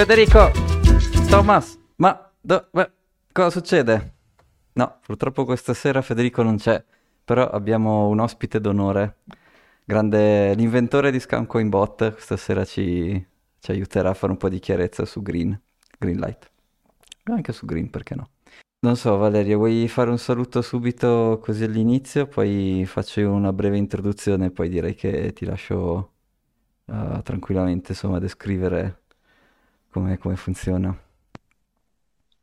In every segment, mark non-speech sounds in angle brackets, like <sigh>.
Federico! Thomas! Ma do- beh, cosa succede? No, purtroppo questa sera Federico non c'è, però abbiamo un ospite d'onore. Grande, l'inventore di ScamCoinBot questa sera ci, ci aiuterà a fare un po' di chiarezza su Green, Greenlight. Anche su Green, perché no? Non so, Valeria, vuoi fare un saluto subito così all'inizio? Poi faccio io una breve introduzione e poi direi che ti lascio uh, tranquillamente, insomma, descrivere come, come funziona.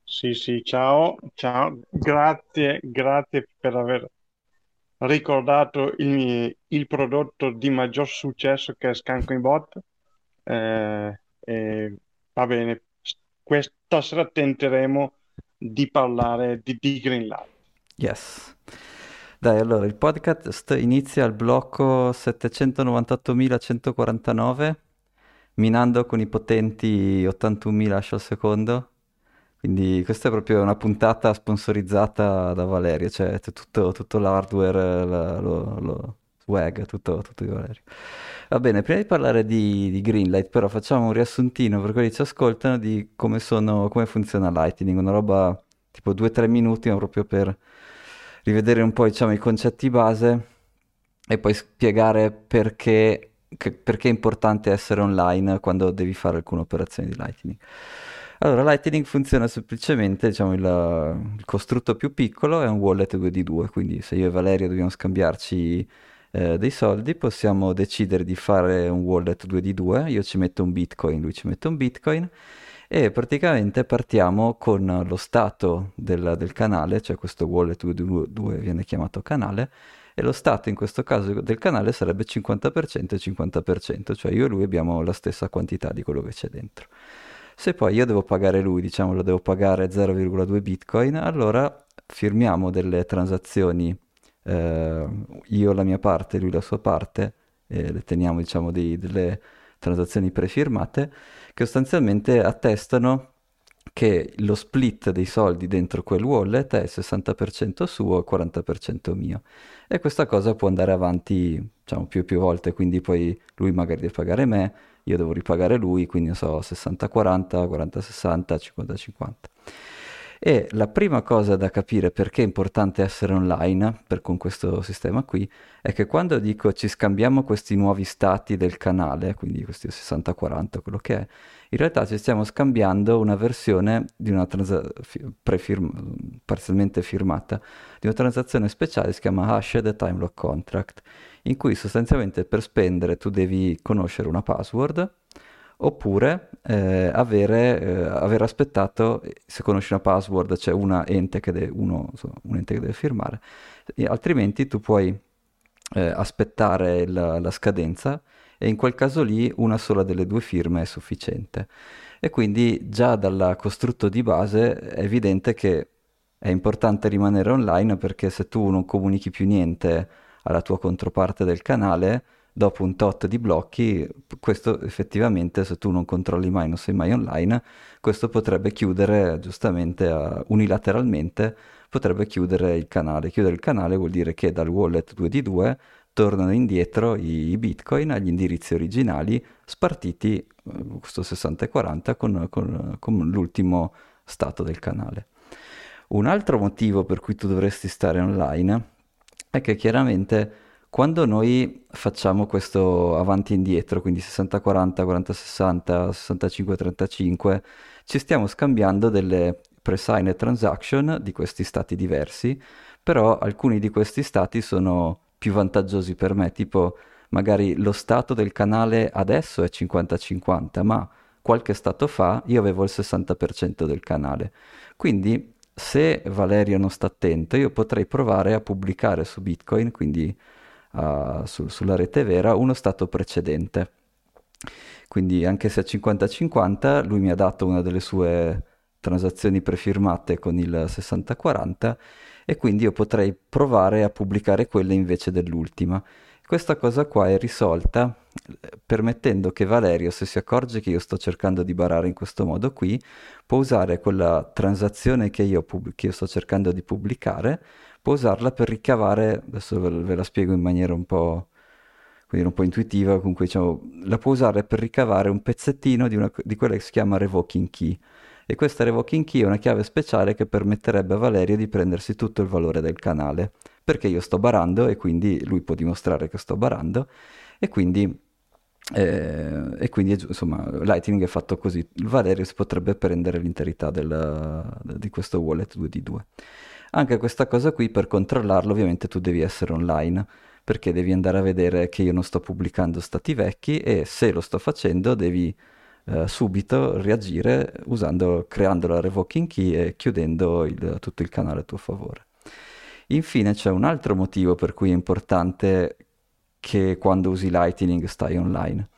Sì, sì, ciao, ciao, grazie, grazie per aver ricordato il, il prodotto di maggior successo che è Scanco in Bot. Eh, eh, va bene, questa sera tenteremo di parlare di, di Greenlight. Yes. Dai, allora il podcast inizia al blocco 798.149, minando con i potenti 81.000 hash al secondo. Quindi questa è proprio una puntata sponsorizzata da Valerio, cioè tutto, tutto l'hardware, la, lo, lo, swag, tutto, tutto di Valerio. Va bene, prima di parlare di, di, Greenlight, però facciamo un riassuntino per quelli che ci ascoltano di come, sono, come funziona Lightning, una roba tipo 2-3 minuti, ma proprio per rivedere un po' diciamo, i concetti base e poi spiegare perché, che, perché è importante essere online quando devi fare alcune operazioni di Lightning. Allora, Lightning funziona semplicemente, diciamo, il, il costrutto più piccolo è un wallet 2 di 2, quindi se io e Valerio dobbiamo scambiarci eh, dei soldi, possiamo decidere di fare un wallet 2 di 2, io ci metto un bitcoin, lui ci mette un bitcoin e praticamente partiamo con lo stato del, del canale, cioè questo wallet 2 di 2 viene chiamato canale, e lo stato in questo caso del canale sarebbe 50% e 50%, cioè io e lui abbiamo la stessa quantità di quello che c'è dentro. Se poi io devo pagare lui, diciamo lo devo pagare 0,2 bitcoin, allora firmiamo delle transazioni eh, io la mia parte, lui la sua parte, e le teniamo diciamo dei, delle transazioni prefirmate che sostanzialmente attestano che lo split dei soldi dentro quel wallet è il 60% suo e il 40% mio. E questa cosa può andare avanti diciamo, più e più volte, quindi poi lui magari deve pagare me, io devo ripagare lui, quindi non so, 60-40, 40-60, 50-50. E la prima cosa da capire perché è importante essere online per, con questo sistema qui è che quando dico ci scambiamo questi nuovi stati del canale, quindi questi 60-40, quello che è, in realtà ci stiamo scambiando una versione di una transazione parzialmente firmata di una transazione speciale si chiama Hashed Time Lock Contract, in cui sostanzialmente per spendere tu devi conoscere una password oppure eh, avere, eh, aver aspettato, se conosci una password c'è una ente che deve, uno, un ente che deve firmare, altrimenti tu puoi eh, aspettare la, la, scadenza e in quel caso lì una sola delle due firme è sufficiente. E quindi già dal costrutto di base è evidente che è importante rimanere online perché se tu non comunichi più niente alla tua controparte del canale, dopo un tot di blocchi, questo effettivamente se tu non controlli mai, non sei mai online, questo potrebbe chiudere giustamente uh, unilateralmente, potrebbe chiudere il canale. Chiudere il canale vuol dire che dal wallet 2 di 2 tornano indietro i, bitcoin agli indirizzi originali spartiti, uh, questo 60 e 40, con, con, con l'ultimo stato del canale. Un altro motivo per cui tu dovresti stare online è che chiaramente quando noi facciamo questo avanti e indietro, quindi 60-40, 40-60, 65-35, ci stiamo scambiando delle pre-signed transaction di questi stati diversi, però alcuni di questi stati sono più vantaggiosi per me, tipo magari lo stato del canale adesso è 50-50, ma qualche stato fa io avevo il 60% del canale. Quindi se Valerio non sta attento, io potrei provare a pubblicare su Bitcoin, quindi uh, su, sulla rete vera uno stato precedente. Quindi anche se a 50-50 lui mi ha dato una delle sue transazioni prefirmate con il 60-40 e quindi io potrei provare a pubblicare quella invece dell'ultima. Questa cosa qua è risolta permettendo che Valerio, se si accorge che io sto cercando di barare in questo modo qui, può usare quella transazione che io, pub- che io sto cercando di pubblicare può usarla per ricavare, adesso ve, la spiego in maniera un po' quindi un po' intuitiva, comunque diciamo, la può usare per ricavare un pezzettino di, una, di quella che si chiama revoking key. E questa revoking key è una chiave speciale che permetterebbe a Valerio di prendersi tutto il valore del canale, perché io sto barando e quindi lui può dimostrare che sto barando e quindi eh, e quindi insomma Lightning è fatto così. Valerio si potrebbe prendere l'interità del, di questo wallet 2D2 anche questa cosa qui per controllarlo ovviamente tu devi essere online perché devi andare a vedere che io non sto pubblicando stati vecchi e se lo sto facendo devi eh, subito reagire usando, creando la revoking key e chiudendo il, tutto il canale a tuo favore. Infine c'è un altro motivo per cui è importante che quando usi Lightning stai online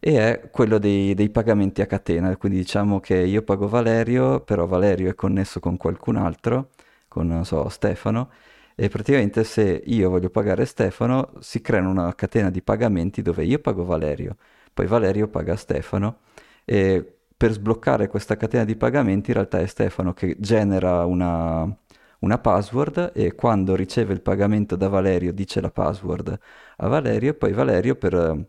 e è quello dei, dei, pagamenti a catena. Quindi diciamo che io pago Valerio, però Valerio è connesso con qualcun altro, con so, Stefano, e praticamente se io voglio pagare Stefano si crea una catena di pagamenti dove io pago Valerio, poi Valerio paga Stefano e per sbloccare questa catena di pagamenti in realtà è Stefano che genera una, una password e quando riceve il pagamento da Valerio dice la password a Valerio e poi Valerio per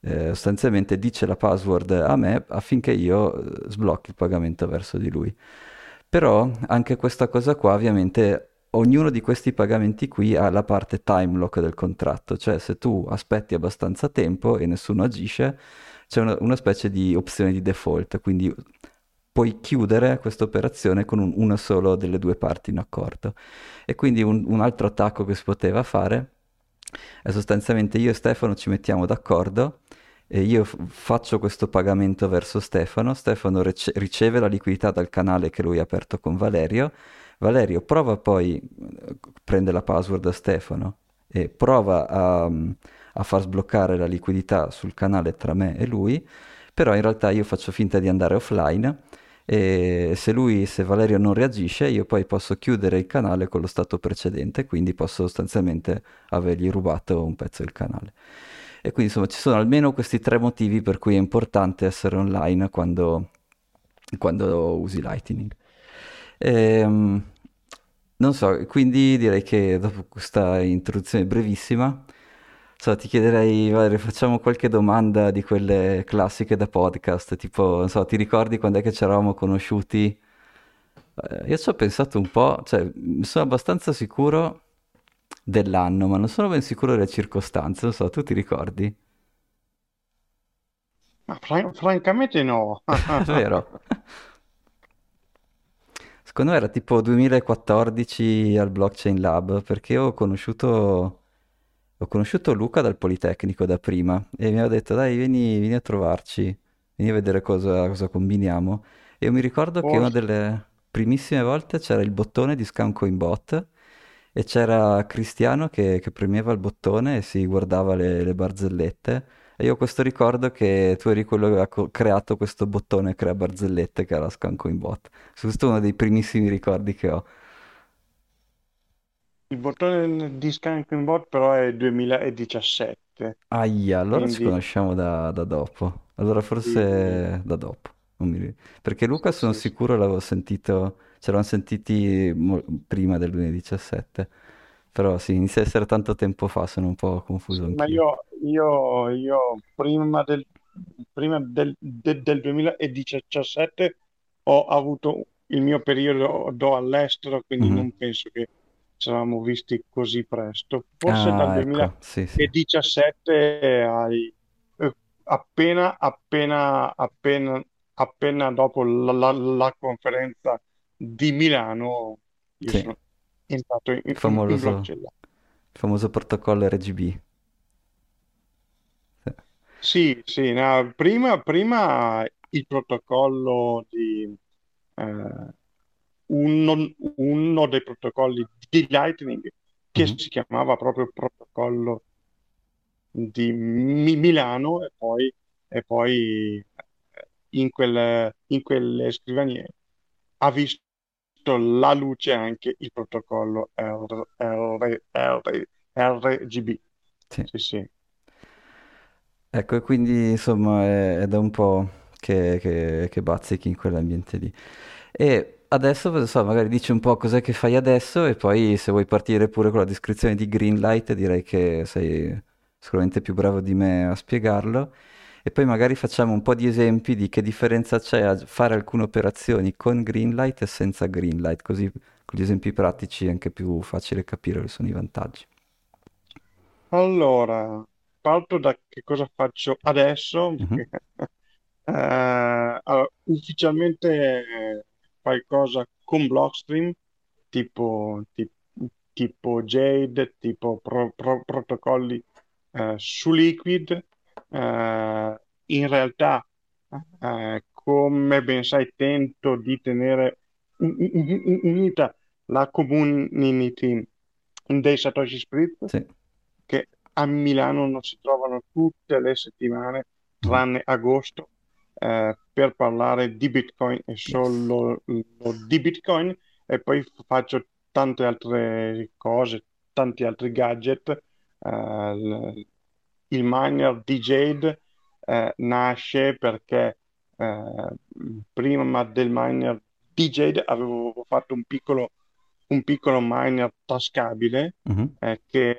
eh, sostanzialmente dice la password a me affinché io eh, sblocchi il pagamento verso di lui. Però anche questa cosa qua ovviamente ognuno di questi pagamenti qui ha la parte time lock del contratto, cioè se tu aspetti abbastanza tempo e nessuno agisce, c'è una, una specie di opzione di default, quindi puoi chiudere questa operazione con un, una sola delle due parti in accordo. E quindi un, un altro attacco che si poteva fare è sostanzialmente io e Stefano ci mettiamo d'accordo e io faccio questo pagamento verso Stefano, Stefano rece- riceve la liquidità dal canale che lui ha aperto con Valerio, Valerio prova poi, prende la password da Stefano e prova a, a far sbloccare la liquidità sul canale tra me e lui, però in realtà io faccio finta di andare offline e se lui, se Valerio non reagisce, io poi posso chiudere il canale con lo stato precedente, quindi posso sostanzialmente avergli rubato un pezzo del canale. E quindi insomma ci sono almeno questi tre motivi per cui è importante essere online quando, quando usi Lightning. Ehm, non so, quindi direi che dopo questa introduzione brevissima, so, ti chiederei, Valerio, facciamo qualche domanda di quelle classiche da podcast, tipo, non so, ti ricordi quando è che ci eravamo conosciuti? Eh, io ci ho pensato un po', cioè, sono abbastanza sicuro dell'anno, ma non sono ben sicuro delle circostanze, non so, tu ti ricordi? Ma fran- francamente no. <laughs> Vero? Secondo me era tipo 2014 al Blockchain Lab, perché ho conosciuto, ho conosciuto Luca dal Politecnico da prima e mi aveva detto dai vieni, vieni a trovarci, vieni a vedere cosa, cosa combiniamo. E io mi ricordo che una delle primissime volte c'era il bottone di Scan Coinbot e c'era Cristiano che, che premeva il bottone e si guardava le, le barzellette. E io ho questo ricordo che tu eri quello che aveva co- creato questo bottone crea barzellette che era Scan Coinbot. Questo è uno dei primissimi ricordi che ho. Il bottone di Scanking Bot però è 2017, Aia, allora ci quindi conosciamo da, da dopo. Allora sì, forse da dopo. mi Perché Luca sono sì, sì. sicuro l'avevo sentito, ci eravamo sentiti mo- prima del 2017. Però sì, inizia a essere tanto tempo fa, sono un po' confuso Sì, ma io, io, io prima del, prima del, de- del 2017 ho avuto il mio periodo all'estero, quindi Mhm. non penso che ci eravamo visti così presto. Forse dal Ah, ecco, sì, sì. 2017 ai, eh, appena, appena, appena, appena dopo la, la- la conferenza di Milano, io Sì, sono entrato in, il in, in famoso, blockchain. il famoso protocollo RGB. Sì. Sì, sì, no, prima, prima il protocollo di eh, uno, uno dei protocolli di Lightning che Mhm. si chiamava proprio protocollo di Mi- Milano e poi, e poi eh, in quelle, in quelle scrivanie ha visto la luce anche il protocollo R- R- R- RGB. Sì. Sì, sì. Ecco, e quindi insomma è, è da un po' che, che, che bazzichi in quell'ambiente lì. E adesso, so, magari dici un po' cos'è che fai adesso e poi se vuoi partire pure con la descrizione di Greenlight direi che sei, sicuramente più bravo di me a spiegarlo. E poi magari facciamo un po' di esempi di che differenza c'è a fare alcune operazioni con Greenlight e senza Greenlight, così con gli esempi pratici è anche più facile capire quali sono i vantaggi. Allora, parto da che cosa faccio adesso. Mhm, <laughs> Eh, allora, ufficialmente qualcosa con Blockstream, tipo, ti- tipo Jade, tipo pro- pro- protocolli eh, su Liquid. Eh, in realtà, eh, come ben sai, tento di tenere un- un- un- unita la community dei Satoshi Split Sì. che a Milano non si trovano tutte le settimane, tranne agosto, eh, per parlare di Bitcoin e solo di Bitcoin e poi faccio tante altre cose, tanti altri gadget. Eh, il miner di Jade eh, nasce perché eh, prima del miner di Jade avevo fatto un piccolo, un piccolo miner tascabile Mhm, eh, che,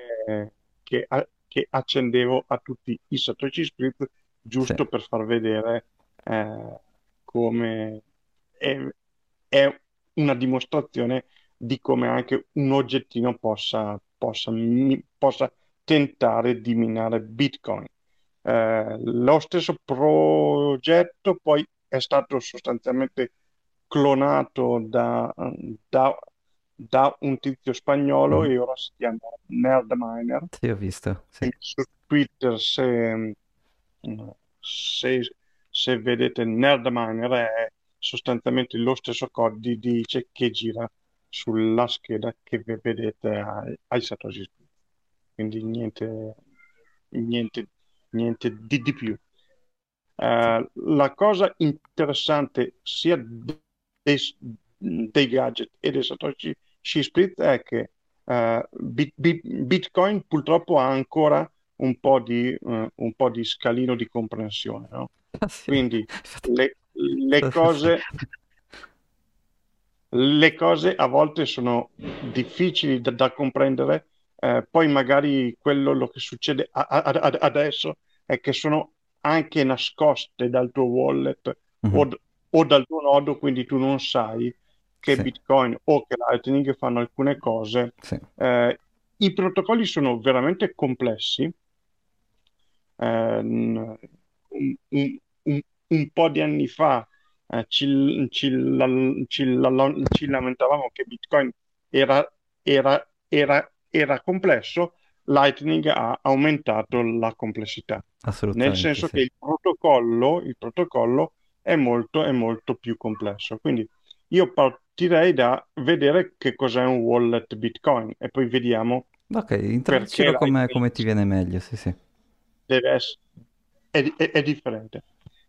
che, a- che accendevo a tutti i Satoshi Sì. giusto per far vedere eh, come è, è una dimostrazione di come anche un oggettino possa, possa, mi- possa tentare di minare Bitcoin. Eh, lo stesso progetto poi è stato sostanzialmente clonato da, da- da un tizio spagnolo mhm. e ora si chiama Nerdminer. Sì, ho visto. Sì. Su Twitter, se, se, se vedete Nerdminer, è sostanzialmente lo stesso codice che gira sulla scheda che ve- vedete ai, Satoshi Split. Quindi niente, niente, niente di, di più. Eh, la cosa interessante sia dei, dei gadget e dei Satoshi Split è che eh, Bit- Bit- Bitcoin purtroppo ha ancora un po' di, eh, un po' di scalino di comprensione, no? Ah. Quindi le, le <laughs> cose, le cose a volte sono difficili da, da comprendere, eh, poi magari quello lo che succede a- a- a- adesso è che sono anche nascoste dal tuo wallet o, Mhm, d- o dal tuo nodo, quindi tu non sai che Sì, Bitcoin o che Lightning fanno alcune cose. sì. Eh, i protocolli sono veramente complessi. Eh, un, un- un- un po' di anni fa eh, ci, ci la- ci la- ci lamentavamo che Bitcoin era, era- era- era complesso, Lightning ha aumentato la complessità, nel Assolutamente senso sì. che il protocollo, il protocollo è molto, è molto più complesso. Quindi io partirei da vedere che cos'è un wallet Bitcoin e poi vediamo Ok, introducilo come, come ti viene meglio, sì, sì. deve essere, è, è- è differente.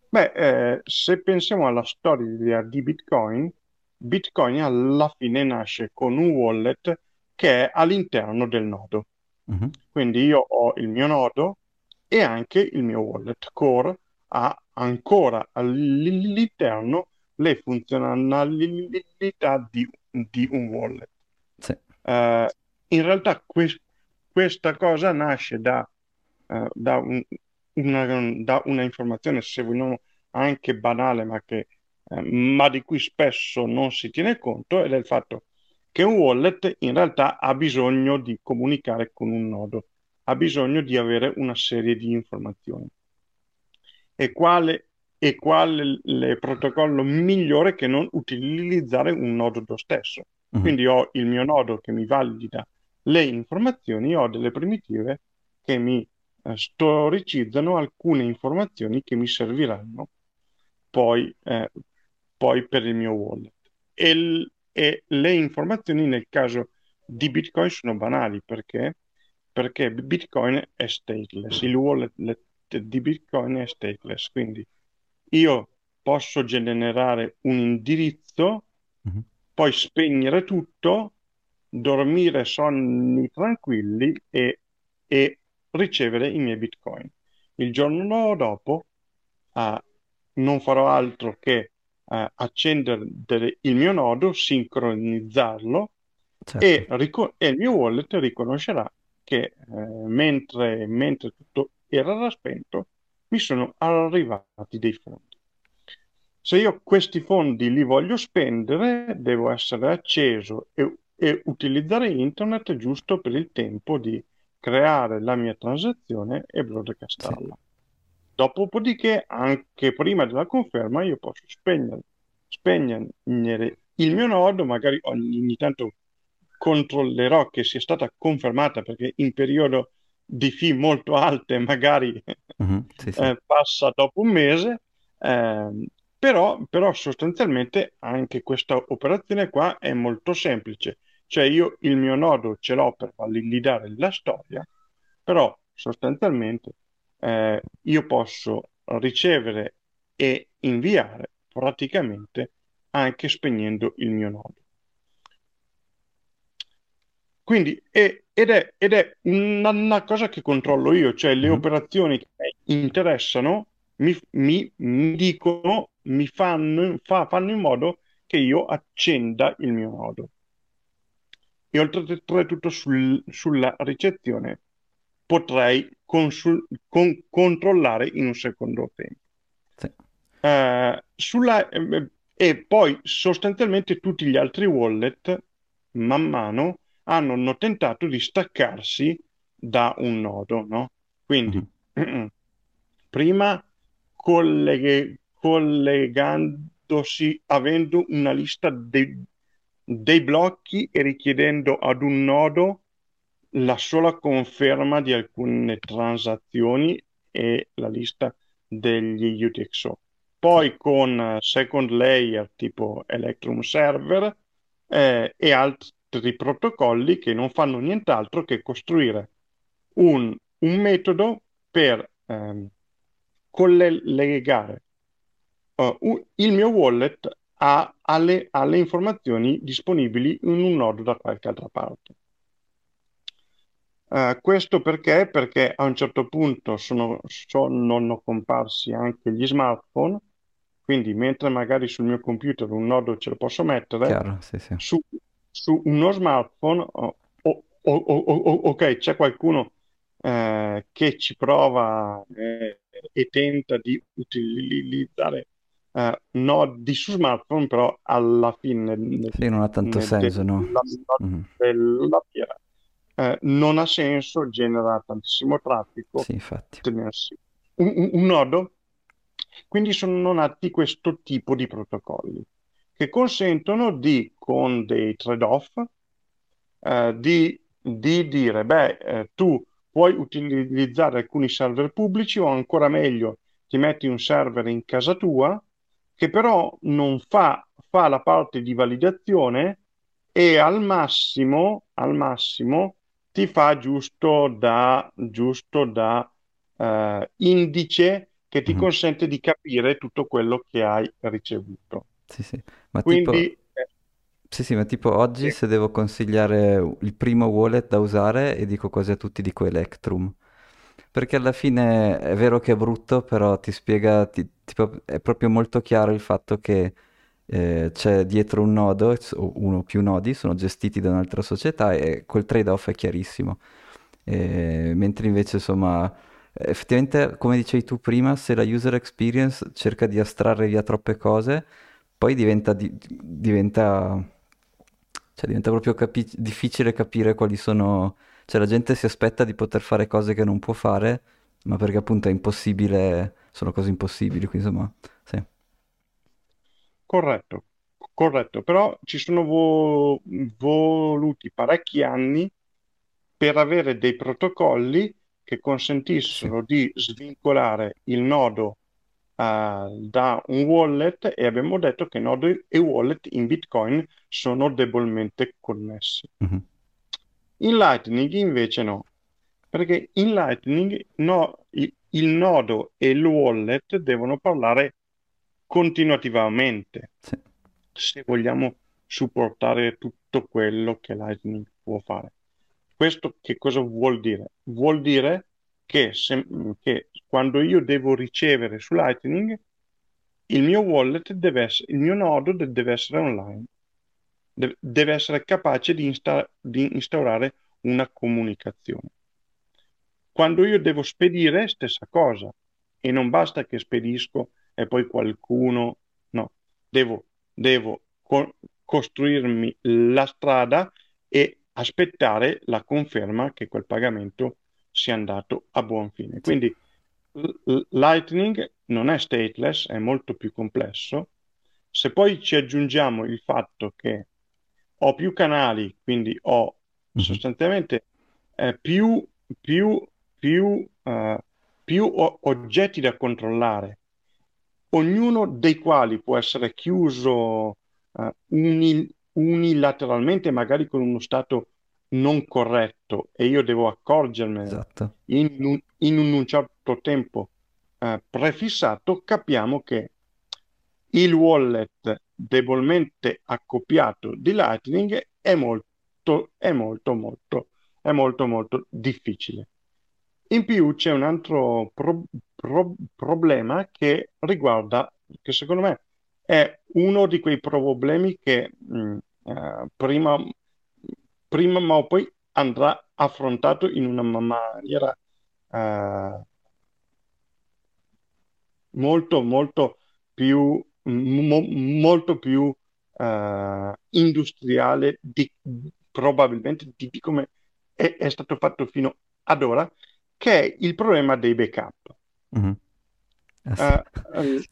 Beh, eh, se pensiamo alla storia di Bitcoin, Bitcoin alla fine nasce con un wallet che è all'interno del nodo. Mhm, Quindi io ho il mio nodo e anche il mio wallet core ha ancora all'interno le funzionalità di, di un wallet. Sì. Eh, in realtà que- questa cosa nasce da, eh, da, un- una, da una informazione, se vogliamo, anche banale, ma, che, eh, ma di cui spesso non si tiene conto, ed è il fatto che un wallet in realtà ha bisogno di comunicare con un nodo, ha bisogno di avere una serie di informazioni. E quale, e quale il protocollo migliore che non utilizzare un nodo lo stesso? Mhm, Quindi ho il mio nodo che mi valida le informazioni, ho delle primitive che mi eh, storicizzano alcune informazioni che mi serviranno poi, eh, poi per il mio wallet. E, l- e le informazioni nel caso di Bitcoin sono banali perché, perché Bitcoin è stateless, il wallet di Bitcoin è stateless, quindi io posso generare un indirizzo, mhm. poi spegnere tutto, dormire sonni tranquilli e, e ricevere i miei Bitcoin. Il giorno dopo eh, non farò altro che eh, accendere il mio nodo, sincronizzarlo e, Certo. rico- e il mio wallet riconoscerà che eh, mentre, mentre tutto era spento mi sono arrivati dei fondi. Se io questi fondi li voglio spendere, devo essere acceso e, e utilizzare internet giusto per il tempo di creare la mia transazione e broadcastarla. Sì. Dopodiché, anche prima della conferma, io posso spegnere, spegnere il mio nodo, magari ogni, ogni tanto controllerò che sia stata confermata perché in periodo di fee molto alte magari uh-huh, <laughs> sì, sì. Eh, passa dopo un mese, eh, però, però sostanzialmente anche questa operazione qua è molto semplice, cioè io il mio nodo ce l'ho per validare la storia, però sostanzialmente eh, io posso ricevere e inviare praticamente anche spegnendo il mio nodo. Quindi, è, ed, è, ed è una, una, cosa che controllo io, cioè le mm. operazioni che mi interessano mi, mi, mi dicono, mi fanno, fa, fanno in modo che io accenda il mio nodo. E oltretutto sul, sulla ricezione potrei consul, con, controllare in un secondo tempo. Sì. Uh, sulla, eh, e poi sostanzialmente tutti gli altri wallet man mano hanno, tentato di staccarsi da un nodo, no? Quindi mm-hmm. <clears throat> prima colleg- collegandosi, avendo una lista dei, dei blocchi e richiedendo ad un nodo la sola conferma di alcune transazioni e la lista degli UTXO. Poi con second layer tipo Electrum Server eh, e altri protocolli che non fanno nient'altro che costruire un, un metodo per ehm, collegare uh, il mio wallet a, alle, alle, informazioni disponibili in un nodo da qualche altra parte. Uh, questo perché? Perché a un certo punto sono, sono comparsi anche gli smartphone, quindi mentre magari sul mio computer un nodo ce lo posso mettere, Chiaro, sì, sì. Su, su uno smartphone, oh, oh, oh, ok, c'è qualcuno eh, che ci prova eh, e tenta di utilizzare eh, nodi su smartphone, però alla fine sì, non ha tanto senso, no? Della, mm-hmm. della fiera. Eh, non ha senso, genera tantissimo traffico. Sì, infatti. Un, un, un nodo, quindi sono nati questo tipo di protocolli che consentono di, con dei trade-off, eh, di, di, dire, beh, eh, tu puoi utilizzare alcuni server pubblici o ancora meglio, ti metti un server in casa tua che però non fa, fa la parte di validazione e al massimo, al massimo ti fa giusto da, giusto da eh, indice che ti mm-hmm. consente di capire tutto quello che hai ricevuto. Sì, sì. Ma tipo, Quindi, eh, sì, sì, ma tipo oggi sì. se devo consigliare il primo wallet da usare e dico quasi a tutti dico Electrum. Perché alla fine è vero che è brutto, però ti spiega, ti- tipo, è proprio molto chiaro il fatto che eh, c'è dietro un nodo, uno o più nodi, sono gestiti da un'altra società e quel trade-off è chiarissimo. E- mentre invece, insomma, effettivamente, come dicevi tu prima, se la user experience cerca di astrarre via troppe cose, poi diventa, di- diventa, cioè diventa proprio capi- difficile capire quali sono... Cioè la gente si aspetta di poter fare cose che non può fare, ma perché appunto è impossibile, sono cose impossibili, quindi insomma, sì. Corretto, corretto, però ci sono vo- voluti parecchi anni per avere dei protocolli che consentissero di svincolare il nodo uh, da un wallet e abbiamo detto che nodo e wallet in Bitcoin sono debolmente connessi. Mm-hmm. In Lightning invece no, perché in Lightning no, il, nodo e il wallet devono parlare continuativamente sì. se vogliamo supportare tutto quello che Lightning può fare. Questo che cosa vuol dire? Vuol dire che, se, che quando io devo ricevere su Lightning, il mio wallet deve essere, il mio nodo deve essere online, deve, deve essere capace di, insta- di instaurare una comunicazione. Quando io devo spedire, stessa cosa. E non basta che spedisco e poi qualcuno, no, devo, devo co- costruirmi la strada e aspettare la conferma che quel pagamento sia andato a buon fine. Quindi Lightning non è stateless, è molto più complesso. Se poi ci aggiungiamo il fatto che ho più canali, quindi ho mm-hmm. sostanzialmente eh, più, più, più, uh, più o- oggetti da controllare, ognuno dei quali può essere chiuso uh, uni- unilateralmente, magari con uno stato non corretto e io devo accorgermene esatto. in, un, in, un certo tempo uh, prefissato, capiamo che il wallet debolmente accoppiato di Lightning è molto, è molto, molto, è molto, molto difficile. In più c'è un altro pro- pro- problema che riguarda, che secondo me è uno di quei problemi che mh, mm, uh, prima, prima o poi andrà affrontato in una maniera uh, molto, molto più, mo- molto più uh, industriale di, probabilmente di, di come è, è, stato fatto fino ad ora, che è il problema dei backup. Mm-hmm. Uh,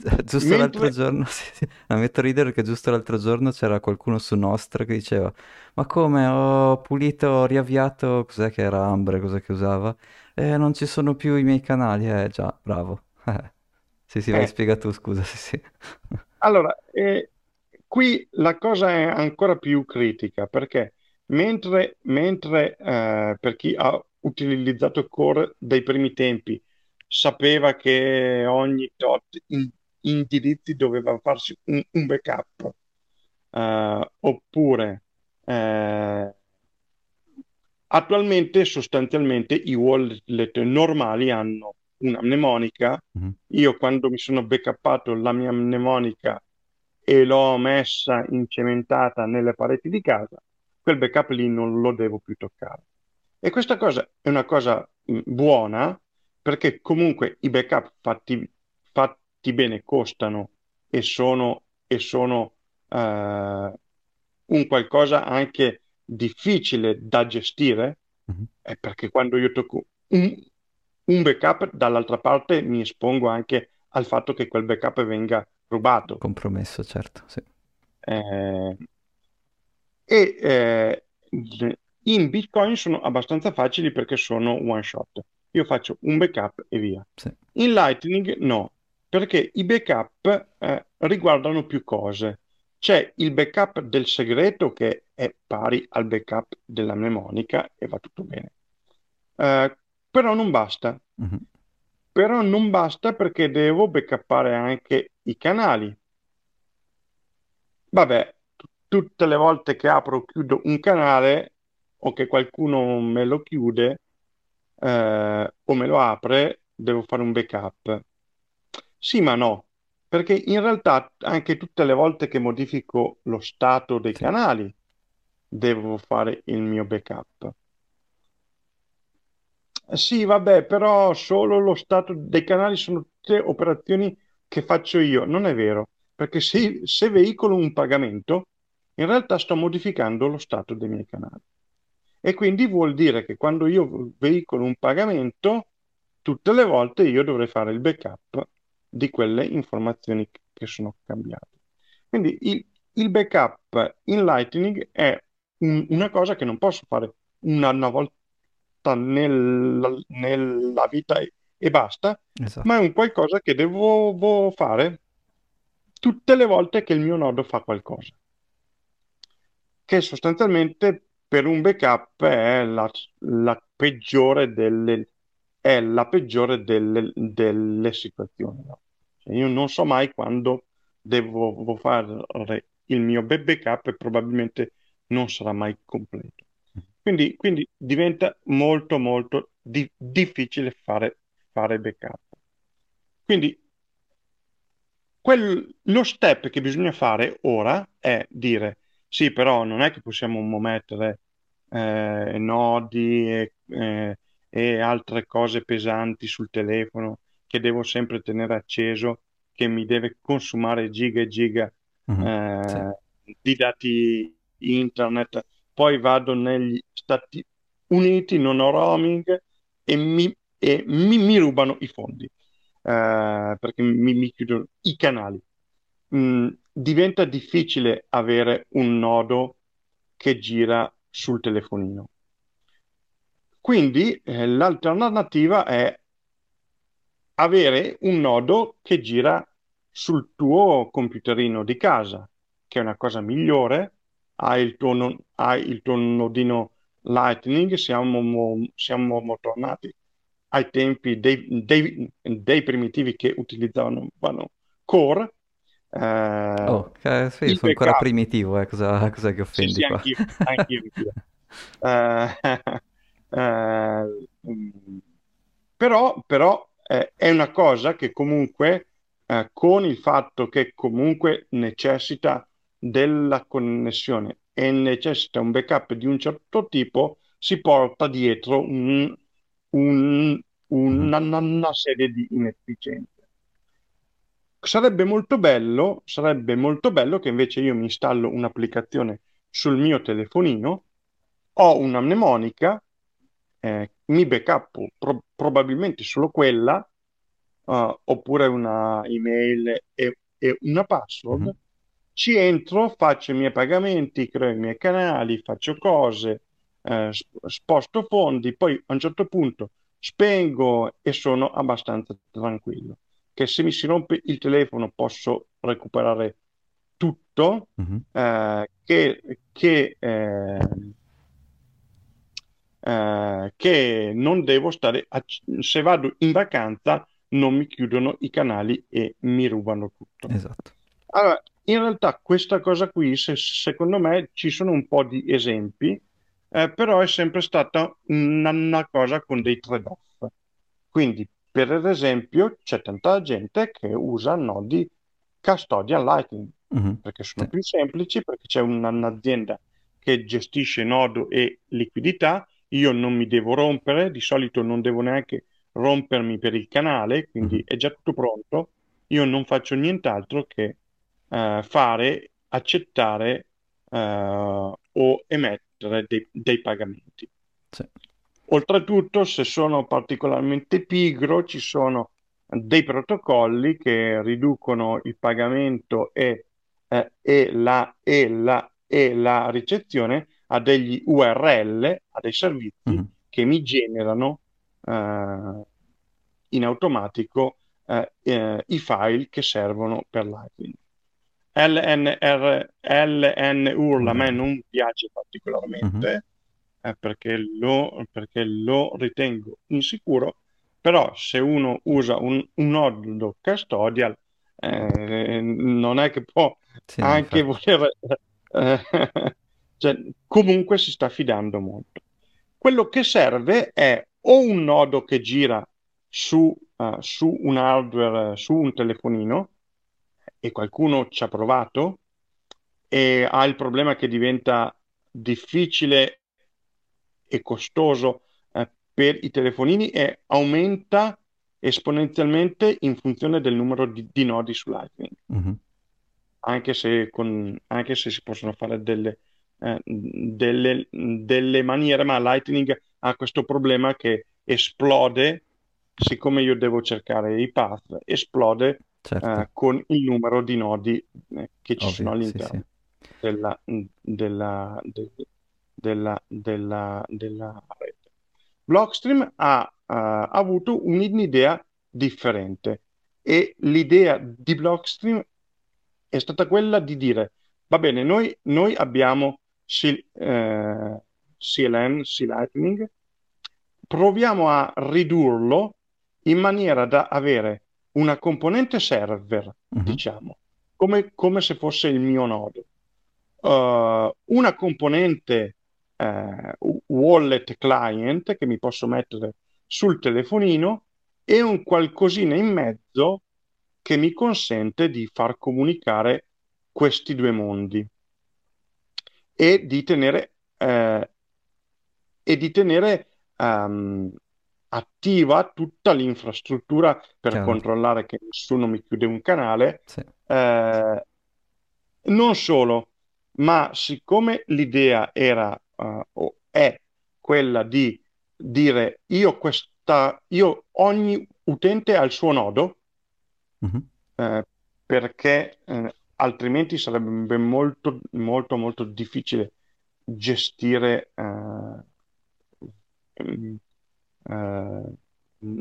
<laughs> giusto mentre... l'altro giorno, <laughs> sì, sì. ammetto a ridere che giusto l'altro giorno c'era qualcuno su Nostra che diceva ma come ho pulito, ho riavviato, cos'è che era Ambre, cos'è che usava? E non ci sono più i miei canali, eh già, bravo. <laughs> sì, sì, eh. spiega tu, scusa, <laughs> sì, sì. allora, eh, qui la cosa è ancora più critica perché mentre, mentre eh, per chi ha utilizzato Core dai primi tempi sapeva che ogni tot in, indirizzi doveva farsi un, un backup, uh, oppure uh, attualmente sostanzialmente i wallet normali hanno una mnemonica. Mm-hmm. Io quando mi sono backuppato la mia mnemonica e l'ho messa incementata nelle pareti di casa, quel backup lì non lo devo più toccare. E questa cosa è una cosa mm, buona perché comunque i backup fatti, fatti bene costano e sono, e sono uh, un qualcosa anche difficile da gestire, mm-hmm. è perché quando io tocco un, un backup, dall'altra parte mi espongo anche al fatto che quel backup venga rubato. Compromesso, certo, sì. Eh, e eh, in Bitcoin sono abbastanza facili perché sono one shot io faccio un backup e via. Sì. In Lightning no, perché i backup eh, riguardano più cose. C'è il backup del segreto che è pari al backup della mnemonica e va tutto bene. Uh, però non basta. Mm-hmm. Però non basta perché devo backuppare anche i canali. Vabbè, t- tutte le volte che apro o chiudo un canale o che qualcuno me lo chiude, eh, o me lo apre, devo fare un backup. Sì, ma no, perché in realtà anche tutte le volte che modifico lo stato dei canali, devo fare il mio backup. Sì, vabbè, però solo lo stato dei canali sono tutte operazioni che faccio io. Non è vero, perché se, se veicolo un pagamento, in realtà sto modificando lo stato dei miei canali. E quindi vuol dire che quando io veicolo un pagamento, tutte le volte io dovrei fare il backup di quelle informazioni che sono cambiate. Quindi il, il backup in Lightning è un, una cosa che non posso fare una, una volta nella, nella vita e, e basta, esatto. ma è un qualcosa che devo, devo fare tutte le volte che il mio nodo fa qualcosa. Che sostanzialmente per un backup è la, la peggiore delle, è la peggiore delle, delle situazioni. No? Cioè io non so mai quando devo fare il mio backup e probabilmente non sarà mai completo. Quindi, quindi diventa molto molto di, difficile fare, fare backup. Quindi quel, lo step che bisogna fare ora è dire sì, però non è che possiamo mettere eh, nodi e, eh, e altre cose pesanti sul telefono che devo sempre tenere acceso, che mi deve consumare giga e giga Mhm, eh, Sì. di dati internet. Poi vado negli Stati Uniti, non ho roaming e mi, e mi- mi rubano i fondi eh, perché mi, mi chiudono i canali. Mm, diventa difficile avere un nodo che gira sul telefonino. Quindi eh, l'alternativa è avere un nodo che gira sul tuo computerino di casa, che è una cosa migliore. Hai il tuo, no- hai il tuo nodino Lightning, siamo, mo- siamo mo tornati ai tempi dei, dei- dei primitivi che utilizzavano Core. Eh, Oh, eh, sì, sono ancora backup primitivo, eh, cosa, cos'è che sì, offendi sì, qua? anch'io, anch'io, <laughs> anch'io. Eh, <laughs> eh, però, però eh, è una cosa che comunque, con il fatto che comunque necessita della connessione e necessita un backup di un certo tipo, si porta dietro un- un- una, una serie di inefficienze. Sarebbe molto bello, sarebbe molto bello che invece io mi installo un'applicazione sul mio telefonino, ho una mnemonica, eh, mi backup pro- probabilmente solo quella, eh, oppure una email e, e una password, ci entro, faccio i miei pagamenti, creo i miei canali, faccio cose, eh, sp- sposto fondi, poi a un certo punto spengo e sono abbastanza tranquillo. Che se mi si rompe il telefono posso recuperare tutto, Mhm. eh, che, che, eh, eh, che non devo stare, a- se vado in vacanza non mi chiudono i canali e mi rubano tutto. Esatto. Allora, in realtà questa cosa qui, se- secondo me, ci sono un po' di esempi, eh, però è sempre stata una, una cosa con dei trade-off. Quindi, per esempio, c'è tanta gente che usa nodi custodial Lightning, Mhm, perché Sì. sono più semplici, perché c'è una- un'azienda che gestisce nodo e liquidità, io non mi devo rompere, di solito non devo neanche rompermi per il canale, quindi Mhm, è già tutto pronto, io non faccio nient'altro che eh, fare, accettare eh, o emettere dei, dei pagamenti. Sì. Oltretutto, se sono particolarmente pigro, ci sono dei protocolli che riducono il pagamento e, eh, e la, e la- e la ricezione a degli URL, a dei servizi Mhm, che mi generano eh, in automatico eh, eh, i file che servono per Lightning. LNR, LNURL a me non piace particolarmente eh, perché lo, perché lo ritengo insicuro, però se uno usa un, un nodo custodial eh, non è che può Sì, anche infatti. voler, eh, <laughs> cioè, comunque si sta fidando molto. Quello che serve è o un nodo che gira su, eh, su un hardware, su un telefonino, e qualcuno ci ha provato, e ha il problema che diventa difficile e costoso eh, per i telefonini e aumenta esponenzialmente in funzione del numero di, di nodi su Lightning, Mhm, anche se, con- anche se si possono fare delle, eh, delle, delle maniere, ma Lightning ha questo problema che esplode, siccome io devo cercare i path, esplode Certo, eh, con il numero di nodi eh, che ci sono ovvio, sì, sì. all'interno della, della, de- della, della, della rete. Blockstream ha eh, avuto un'idea differente e l'idea di Blockstream è stata quella di dire, va bene, noi, noi abbiamo C- eh, CLN, C-Lightning, proviamo a ridurlo in maniera da avere una componente server, Mhm, diciamo, come, come se fosse il mio nodo, Uh, una componente eh, wallet client che mi posso mettere sul telefonino e un qualcosina in mezzo che mi consente di far comunicare questi due mondi e di tenere, eh, e di tenere ehm, attiva tutta l'infrastruttura per chiaro. controllare che nessuno mi chiude un canale. Sì. Eh, non solo, ma siccome l'idea era uh, o è quella di dire io questa, io ogni utente ha il suo nodo, Mhm. eh, perché eh, altrimenti sarebbe molto, molto, molto difficile gestire, eh,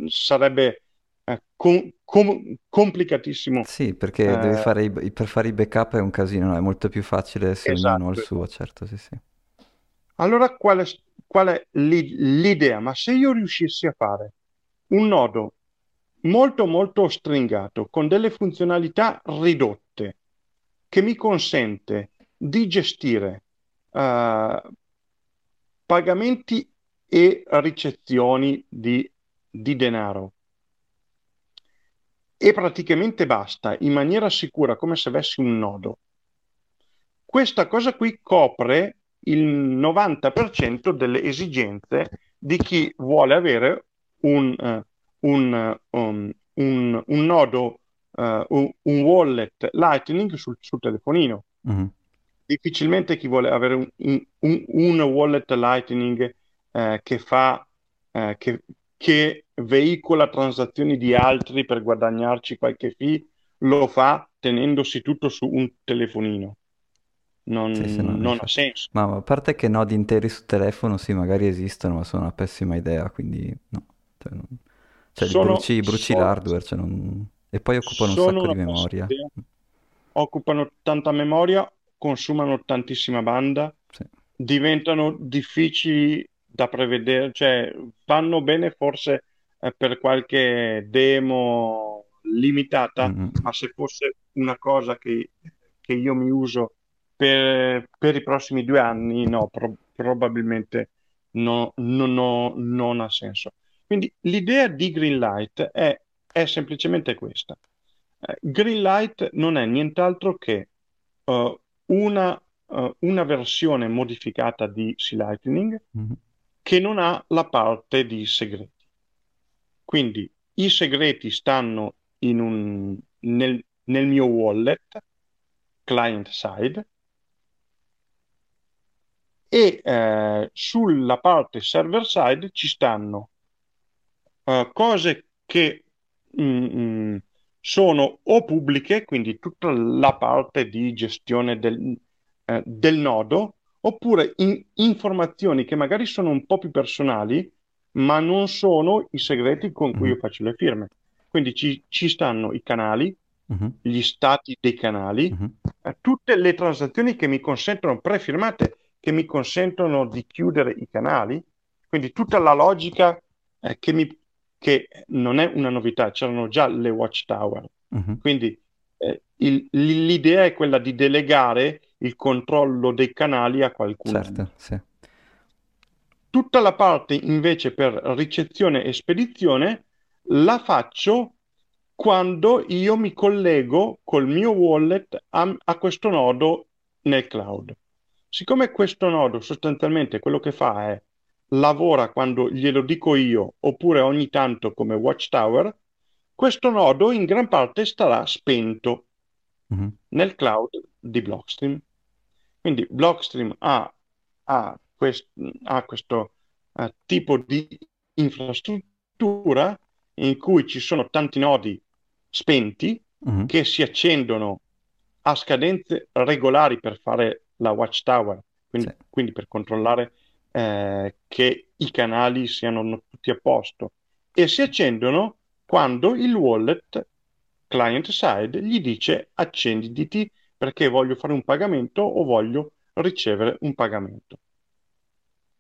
sarebbe eh, com- com- complicatissimo. Sì, perché devi eh, fare i, per fare i backup è un casino, no? È molto più facile se ognuno ha il esatto, suo, esatto. certo, sì, sì. Allora, qual è, qual è l'i- l'idea? Ma se io riuscissi a fare un nodo molto molto stringato con delle funzionalità ridotte che mi consente di gestire eh, pagamenti e ricezioni di, di denaro e praticamente basta in maniera sicura come se avessi un nodo. Questa cosa qui copre il 90% delle esigenze di chi vuole avere un, uh, un, um, un, un nodo, uh, un, un, wallet Lightning sul, sul telefonino. Mm-hmm. Difficilmente chi vuole avere un, wallet Lightning eh, che fa, eh, che, che veicola transazioni di altri per guadagnarci qualche fee, lo fa tenendosi tutto su un telefonino non, sì, sì, non, non ha senso. Ma a parte che nodi interi su telefono, sì, magari esistono, ma sono una pessima idea, quindi no. Cioè, non... cioè sono, bruci, bruci sono, l'hardware, cioè non... e poi occupano un sacco di memoria. Idea. Occupano tanta memoria, consumano tantissima banda, sì. diventano difficili da prevedere, cioè vanno bene forse eh, per qualche demo limitata, mm-hmm. ma se fosse una cosa che, che io mi uso per, per, i prossimi due anni no, pro- probabilmente no, no, no, non ha senso. Quindi l'idea di Greenlight è, è semplicemente questa. Eh, Greenlight non è nient'altro che uh, una, uh, una, versione modificata di C-Lightning mm-hmm. Che non ha la parte di segreti. Quindi i segreti stanno un, nel, nel mio wallet client side e eh, sulla parte server side ci stanno uh, cose che mm, mm, sono o pubbliche, quindi tutta la parte di gestione del, eh, del nodo, oppure in, informazioni che magari sono un po' più personali, ma non sono i segreti con cui Mhm. io faccio le firme. Quindi ci, ci stanno i canali, Mhm. gli stati dei canali, Mhm. eh, tutte le transazioni che mi consentono prefirmate che mi consentono di chiudere i canali, quindi tutta la logica eh, che, mi, che, non è una novità, c'erano già le watchtower, mm-hmm. quindi eh, il, l'idea è quella di delegare il controllo dei canali a qualcuno. Certo, sì. Tutta la parte invece per ricezione e spedizione la faccio quando io mi collego col mio wallet a, a questo nodo nel cloud. Siccome questo nodo sostanzialmente quello che fa è lavora quando glielo dico io oppure ogni tanto come watchtower, questo nodo in gran parte starà spento mm-hmm. nel cloud di Blockstream. Quindi Blockstream ha, ha, quest, ha questo uh, tipo di infrastruttura in cui ci sono tanti nodi spenti mm-hmm. che si accendono a scadenze regolari per fare la watchtower, quindi, sì. quindi per controllare eh, che i canali siano tutti a posto e si accendono quando il wallet client side gli dice accenditi perché voglio fare un pagamento o voglio ricevere un pagamento.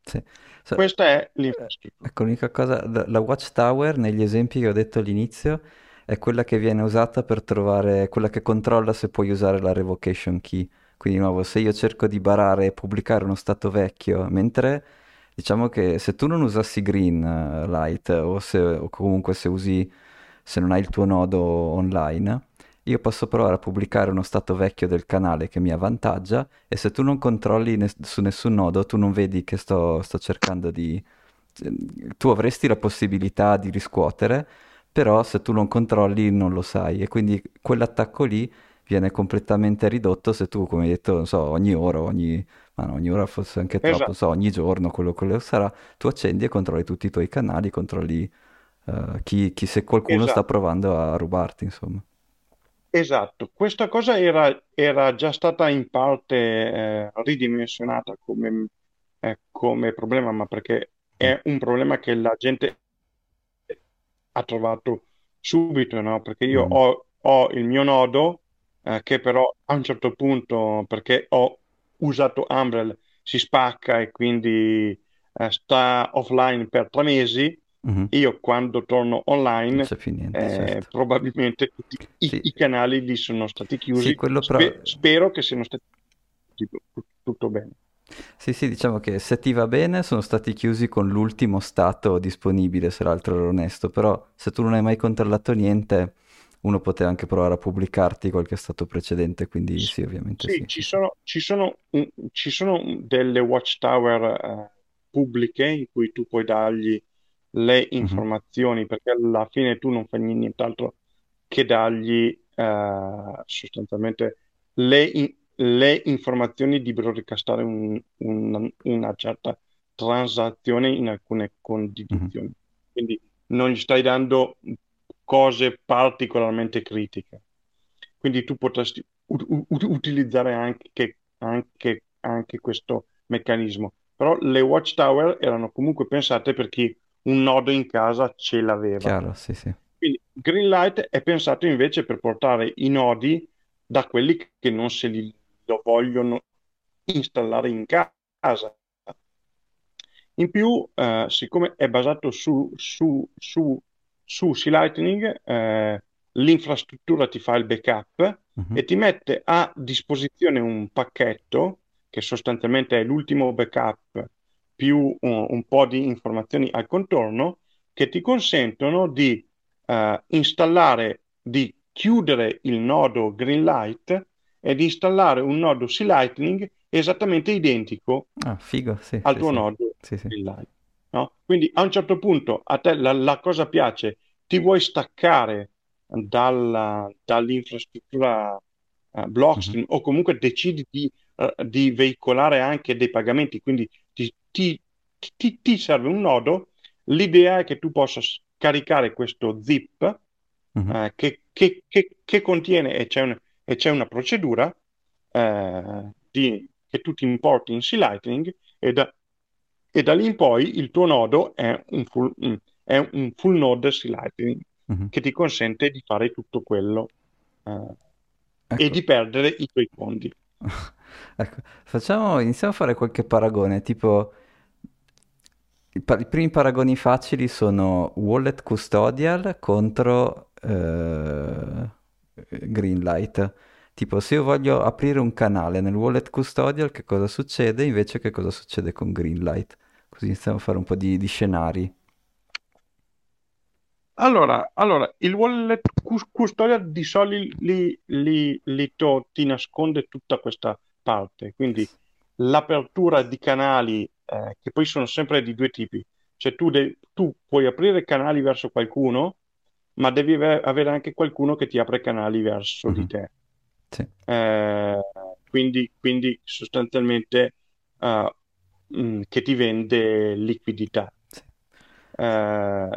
Sì. So, Questa è l'infrastruttura. Ecco, l'unica cosa, la watchtower negli esempi che ho detto all'inizio è quella che viene usata per trovare, quella che controlla se puoi usare la revocation key. Quindi di nuovo, se io cerco di barare e pubblicare uno stato vecchio, mentre diciamo che se tu non usassi Greenlight o, se, o comunque se usi, se non hai il tuo nodo online, io posso provare a pubblicare uno stato vecchio del canale che mi avvantaggia e se tu non controlli ne- su nessun nodo, tu non vedi che sto, sto cercando di tu avresti la possibilità di riscuotere, però se tu non controlli non lo sai e quindi quell'attacco lì viene completamente ridotto se tu, come hai detto, non so, ogni ora, ogni, ma no, ogni ora forse anche troppo, esatto, non so, ogni giorno, quello, quello che sarà, tu accendi e controlli tutti i tuoi canali, controlli eh, chi, chi- se qualcuno sta esatto. provando a rubarti, insomma. Esatto, questa cosa era, era già stata in parte eh, ridimensionata come, eh, come problema, ma perché è un problema che la gente ha trovato subito, no? Perché io Mhm. ho, ho il mio nodo eh, che però a un certo punto, perché ho usato Umbrel, si spacca e quindi eh, sta offline per tre mesi. Mhm. Io quando torno online niente, eh, certo. probabilmente tutti i, Sì, i canali lì sono stati sì, chiusi. quello però... Spe- spero che siano stati tutto, tutto bene. Sì, sì, diciamo che se ti va bene sono stati chiusi con l'ultimo stato disponibile, se l'altro era onesto, però se tu non hai mai controllato niente, uno poteva anche provare a pubblicarti qualche stato precedente, quindi sì, ovviamente Sì, sì, ci sì, sì. sono, ci sono, ci sono delle watchtower eh, pubbliche in cui tu puoi dargli le Mhm, informazioni, perché alla fine tu non fai nient'altro che dargli eh, sostanzialmente le, in- le informazioni di broadcastare un- un- una certa transazione in alcune mhm, condizioni. Quindi non gli stai dando cose particolarmente critiche. Quindi tu potresti ut- ut- utilizzare anche, anche- anche questo meccanismo. Però le watchtower erano comunque pensate per chi un nodo in casa ce l'aveva. Chiaro, sì, sì. Quindi Greenlight è pensato invece per portare i nodi da quelli che non se li lo vogliono installare in casa. In più, eh, siccome è basato su, su, su, su C-Lightning, eh, l'infrastruttura ti fa il backup Mhm, e ti mette a disposizione un pacchetto che sostanzialmente è l'ultimo backup più un, un po' di informazioni al contorno che ti consentono di eh, installare, di chiudere il nodo Greenlight e di installare un nodo C-Lightning esattamente identico Ah, figo, sì, al sì, tuo sì, nodo. Greenlight. No? Quindi a un certo punto a te la, la cosa piace, ti vuoi staccare dalla- dall'infrastruttura Mhm, Blockstream o comunque decidi di, eh, di veicolare anche dei pagamenti, quindi ti, ti- ti- serve un nodo, l'idea è che tu possa caricare questo zip mhm, eh, che, che- che- che contiene e c'è un- e c'è una procedura eh, di- che tu ti importi in C-Lightning e da, e da lì in poi il tuo nodo è un full, mm, è un full node C-Lightning mhm. che ti consente di fare tutto quello eh, e Ecco, di perdere i tuoi fondi. <laughs> ecco, facciamo, iniziamo a fare qualche paragone, tipo i, pa- i primi paragoni facili sono wallet custodial contro eh, Greenlight. Tipo, se io voglio aprire un canale nel wallet custodial, che cosa succede? Invece, che cosa succede con Greenlight? Così iniziamo a fare un po' di, di scenari. Allora, allora, il wallet cus- custodia di solito li, li- li to- ti nasconde tutta questa parte, quindi l'apertura di canali, eh, che poi sono sempre di due tipi, cioè tu, de- tu puoi aprire canali verso qualcuno, ma devi ave- avere anche qualcuno che ti apre canali verso di Mhm, te. Sì, Eh, quindi, quindi sostanzialmente eh, mh, che ti vende liquidità. sì, Eh,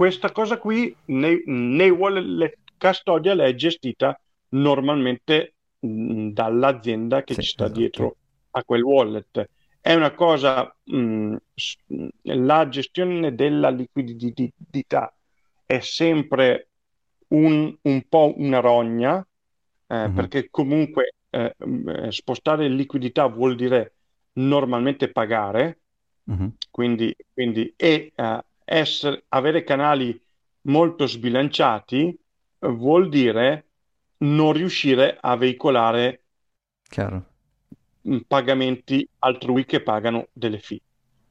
questa cosa qui nei, nei wallet custodial è gestita normalmente mh, dall'azienda che sì, ci sta esatto. dietro a quel wallet. È una cosa, mh, s- la gestione della liquidità è sempre un, un po' una rogna, eh, Mhm, perché comunque eh, mh, spostare liquidità vuol dire normalmente pagare, mhm, quindi, quindi e eh, essere- avere canali molto sbilanciati eh, vuol dire non riuscire a veicolare Chiaro. mh, pagamenti altrui che pagano delle fee,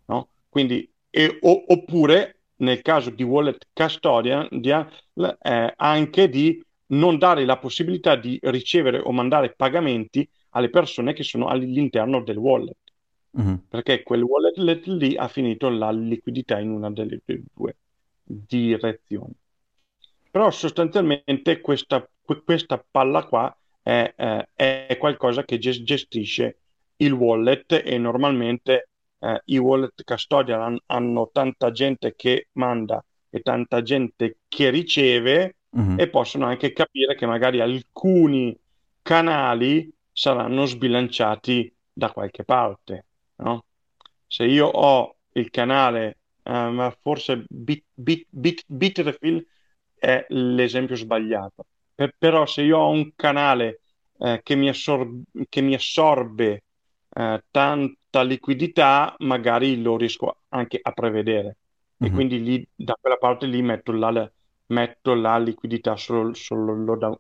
no? Quindi, e- o- oppure nel caso di wallet custodian, di- eh, anche di non dare la possibilità di ricevere o mandare pagamenti alle persone che sono all'interno del wallet. Mm-hmm. perché quel wallet lì ha finito la liquidità in una delle due direzioni. Però sostanzialmente questa, questa palla qua è, eh, è, qualcosa che gestisce il wallet e normalmente eh, i wallet custodial hanno tanta gente che manda e tanta gente che riceve mm-hmm. e possono anche capire che magari alcuni canali saranno sbilanciati da qualche parte. No? Se io ho il canale, eh, ma forse Bit, Bit, Bit, Bitrefill è l'esempio sbagliato, per, però se io ho un canale eh, che, mi assor- che, mi assorbe eh, tanta liquidità, magari lo riesco anche a prevedere. Mm-hmm. E quindi lì, da quella parte lì metto la, metto la liquidità solo, solo, da,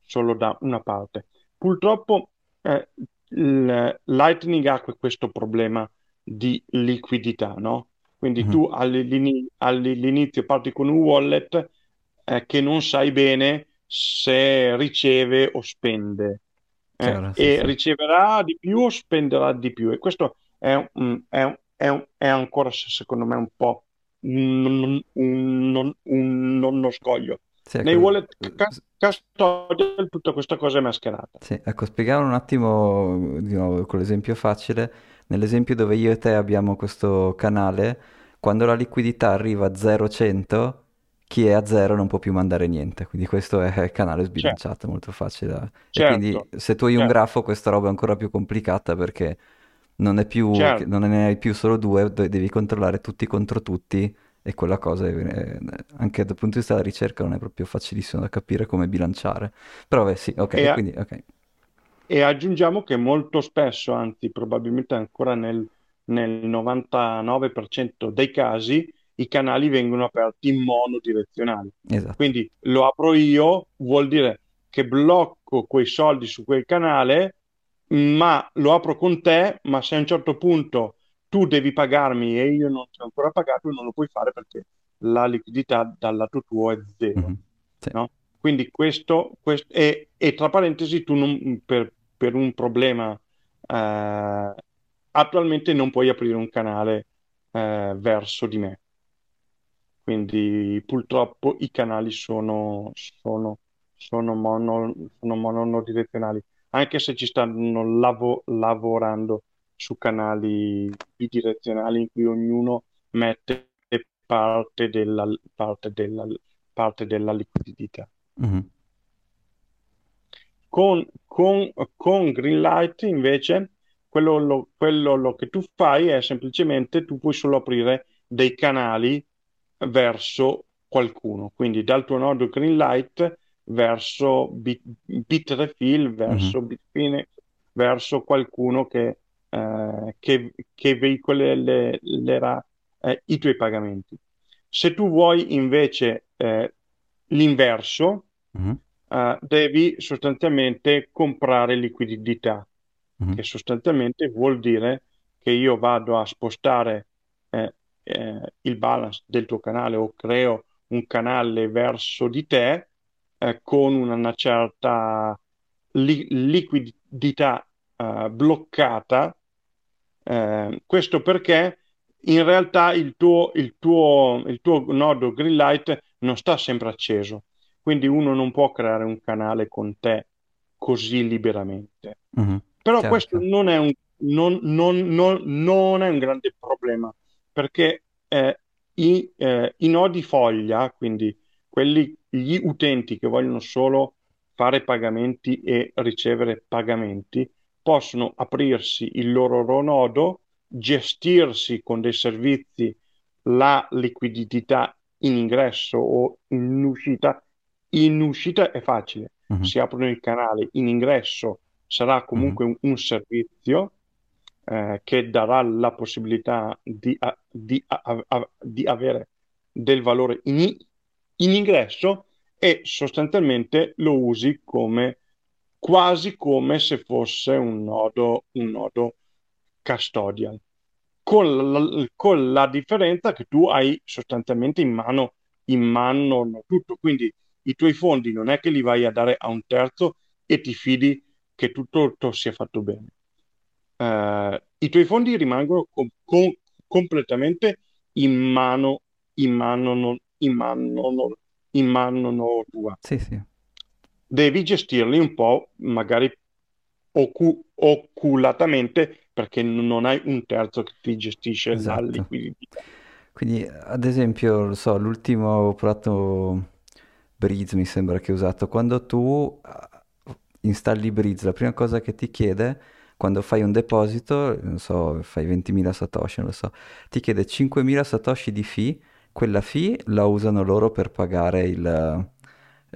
solo, da, una parte. Purtroppo eh, Lightning ha questo problema di liquidità, no? Quindi mm-hmm. tu all'inizio, all'inizio parti con un wallet eh, che non sai bene se riceve o spende. Eh, Chiaro, sì, e sì. riceverà di più o spenderà di più. E questo è, un, è, un, è, un, è ancora, secondo me, un po' un, un, uno scoglio. Sì, ecco, Nei wallet custodial tutta questa cosa è mascherata. Sì, ecco, spiegare un attimo di nuovo con l'esempio facile. Nell'esempio dove io e te abbiamo questo canale, quando la liquidità arriva a 0,100 chi è a zero non può più mandare niente, quindi questo è canale sbilanciato, certo. molto facile. Certo. E quindi se tu hai un certo. grafo questa roba è ancora più complicata perché non, è più, certo. non ne hai più solo due, devi controllare tutti contro tutti e quella cosa è, anche dal punto di vista della ricerca non è proprio facilissimo da capire come bilanciare. Però beh sì, ok, e, quindi, okay. e aggiungiamo che molto spesso, anzi probabilmente ancora nel, nel 99% dei casi, i canali vengono aperti monodirezionali. Esatto. Quindi lo apro io, vuol dire che blocco quei soldi su quel canale, ma lo apro con te, ma se a un certo punto tu devi pagarmi e io non ti ho ancora pagato, non lo puoi fare perché la liquidità dal lato tuo è zero. Mm-hmm. Sì. No? Quindi questo, questo e, e, tra parentesi tu non, per, per, un problema eh, attualmente non puoi aprire un canale eh, verso di me quindi purtroppo i canali sono, sono, sono, mono, sono monodirezionali, anche se ci stanno lavo, lavorando su canali bidirezionali in cui ognuno mette parte della, parte della, parte della liquidità. Mm-hmm. Con, con, con Greenlight invece quello, lo, quello lo che tu fai è semplicemente tu puoi solo aprire dei canali verso qualcuno, quindi dal tuo nodo Greenlight verso Bit, Bitrefill, verso mm-hmm. Bitfinex, verso qualcuno che, eh, che, che veicolerà eh, i tuoi pagamenti. Se tu vuoi invece eh, l'inverso, mm-hmm. devi sostanzialmente comprare liquidità, mm-hmm. che sostanzialmente vuol dire che io vado a spostare eh, eh, il balance del tuo canale o creo un canale verso di te eh, con una certa li- liquidità eh, bloccata. Eh, questo perché in realtà il tuo, il, tuo, il tuo nodo Greenlight non sta sempre acceso, quindi uno non può creare un canale con te così liberamente. Mm-hmm, Però certo. questo non è, un, non, non, non, non è un grande problema perché eh, i, eh, i, nodi foglia, quindi quelli, gli utenti che vogliono solo fare pagamenti e ricevere pagamenti, possono aprirsi il loro nodo, gestirsi con dei servizi la liquidità in ingresso o in uscita. In uscita è facile, uh-huh. si aprono il canale, in ingresso sarà comunque uh-huh. un, un servizio eh, che darà la possibilità di, a, di, a, a, di avere del valore in, in, ingresso e sostanzialmente lo usi come quasi come se fosse un nodo, un nodo custodial. Con la, con la, differenza che tu hai sostanzialmente in mano, in mano tutto, quindi i tuoi fondi non è che li vai a dare a un terzo e ti fidi che tutto, tutto sia fatto bene eh, i tuoi fondi rimangono com- com- completamente in mano, in mano, non, in mano, non, in mano non tua. Sì, sì. Devi gestirli un po', magari ocu- oculatamente, perché non hai un terzo che ti gestisce la Esatto. liquidità. Quindi, ad esempio, lo so, l'ultimo provato Breeze, mi sembra che ho usato. Quando tu eh, installi Breeze, la prima cosa che ti chiede, quando fai un deposito, non so, fai 20.000 satoshi, non lo so, ti chiede 5.000 satoshi di fee, quella fee la usano loro per pagare il,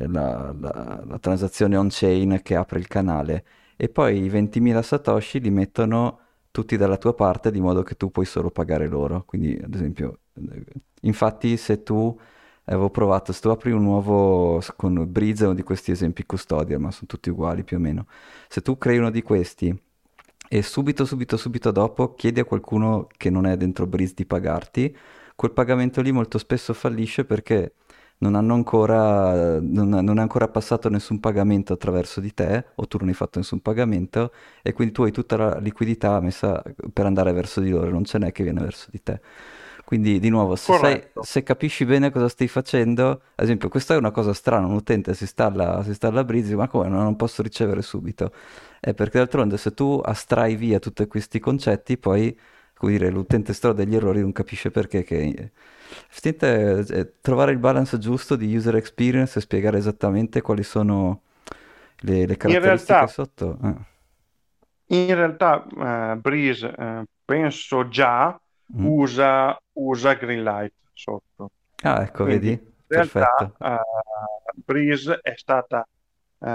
la, la- la transazione on-chain che apre il canale e poi i 20.000 satoshi li mettono tutti dalla tua parte di modo che tu puoi solo pagare loro. Quindi, ad esempio, eh, infatti se tu avevo provato, se tu apri un nuovo con Breeze uno di questi esempi custodial, ma sono tutti uguali più o meno. Se tu crei uno di questi e subito, subito, subito dopo chiedi a qualcuno che non è dentro Breeze di pagarti, quel pagamento lì molto spesso fallisce perché non hanno ancora, non, non è ancora passato nessun pagamento attraverso di te, o tu non hai fatto nessun pagamento, e quindi tu hai tutta la liquidità messa per andare verso di loro, non ce n'è che viene verso di te. Quindi, di nuovo, se, sai- Corretto. se capisci bene cosa stai facendo, ad esempio, questa è una cosa strana, un utente si installa, si installa Breezy, ma come no, non posso ricevere subito? È perché d'altronde se tu astrai via tutti questi concetti, poi, dire, l'utente sta degli errori non capisce perché che... Effettivamente è trovare il balance giusto di user experience e spiegare esattamente quali sono le, le In caratteristiche realtà, sotto. eh. in realtà eh, Breeze, eh, penso già, Mm. usa, usa Greenlight sotto. Ah, ecco, Quindi vedi? in realtà Perfetto. eh, Breeze è stata eh,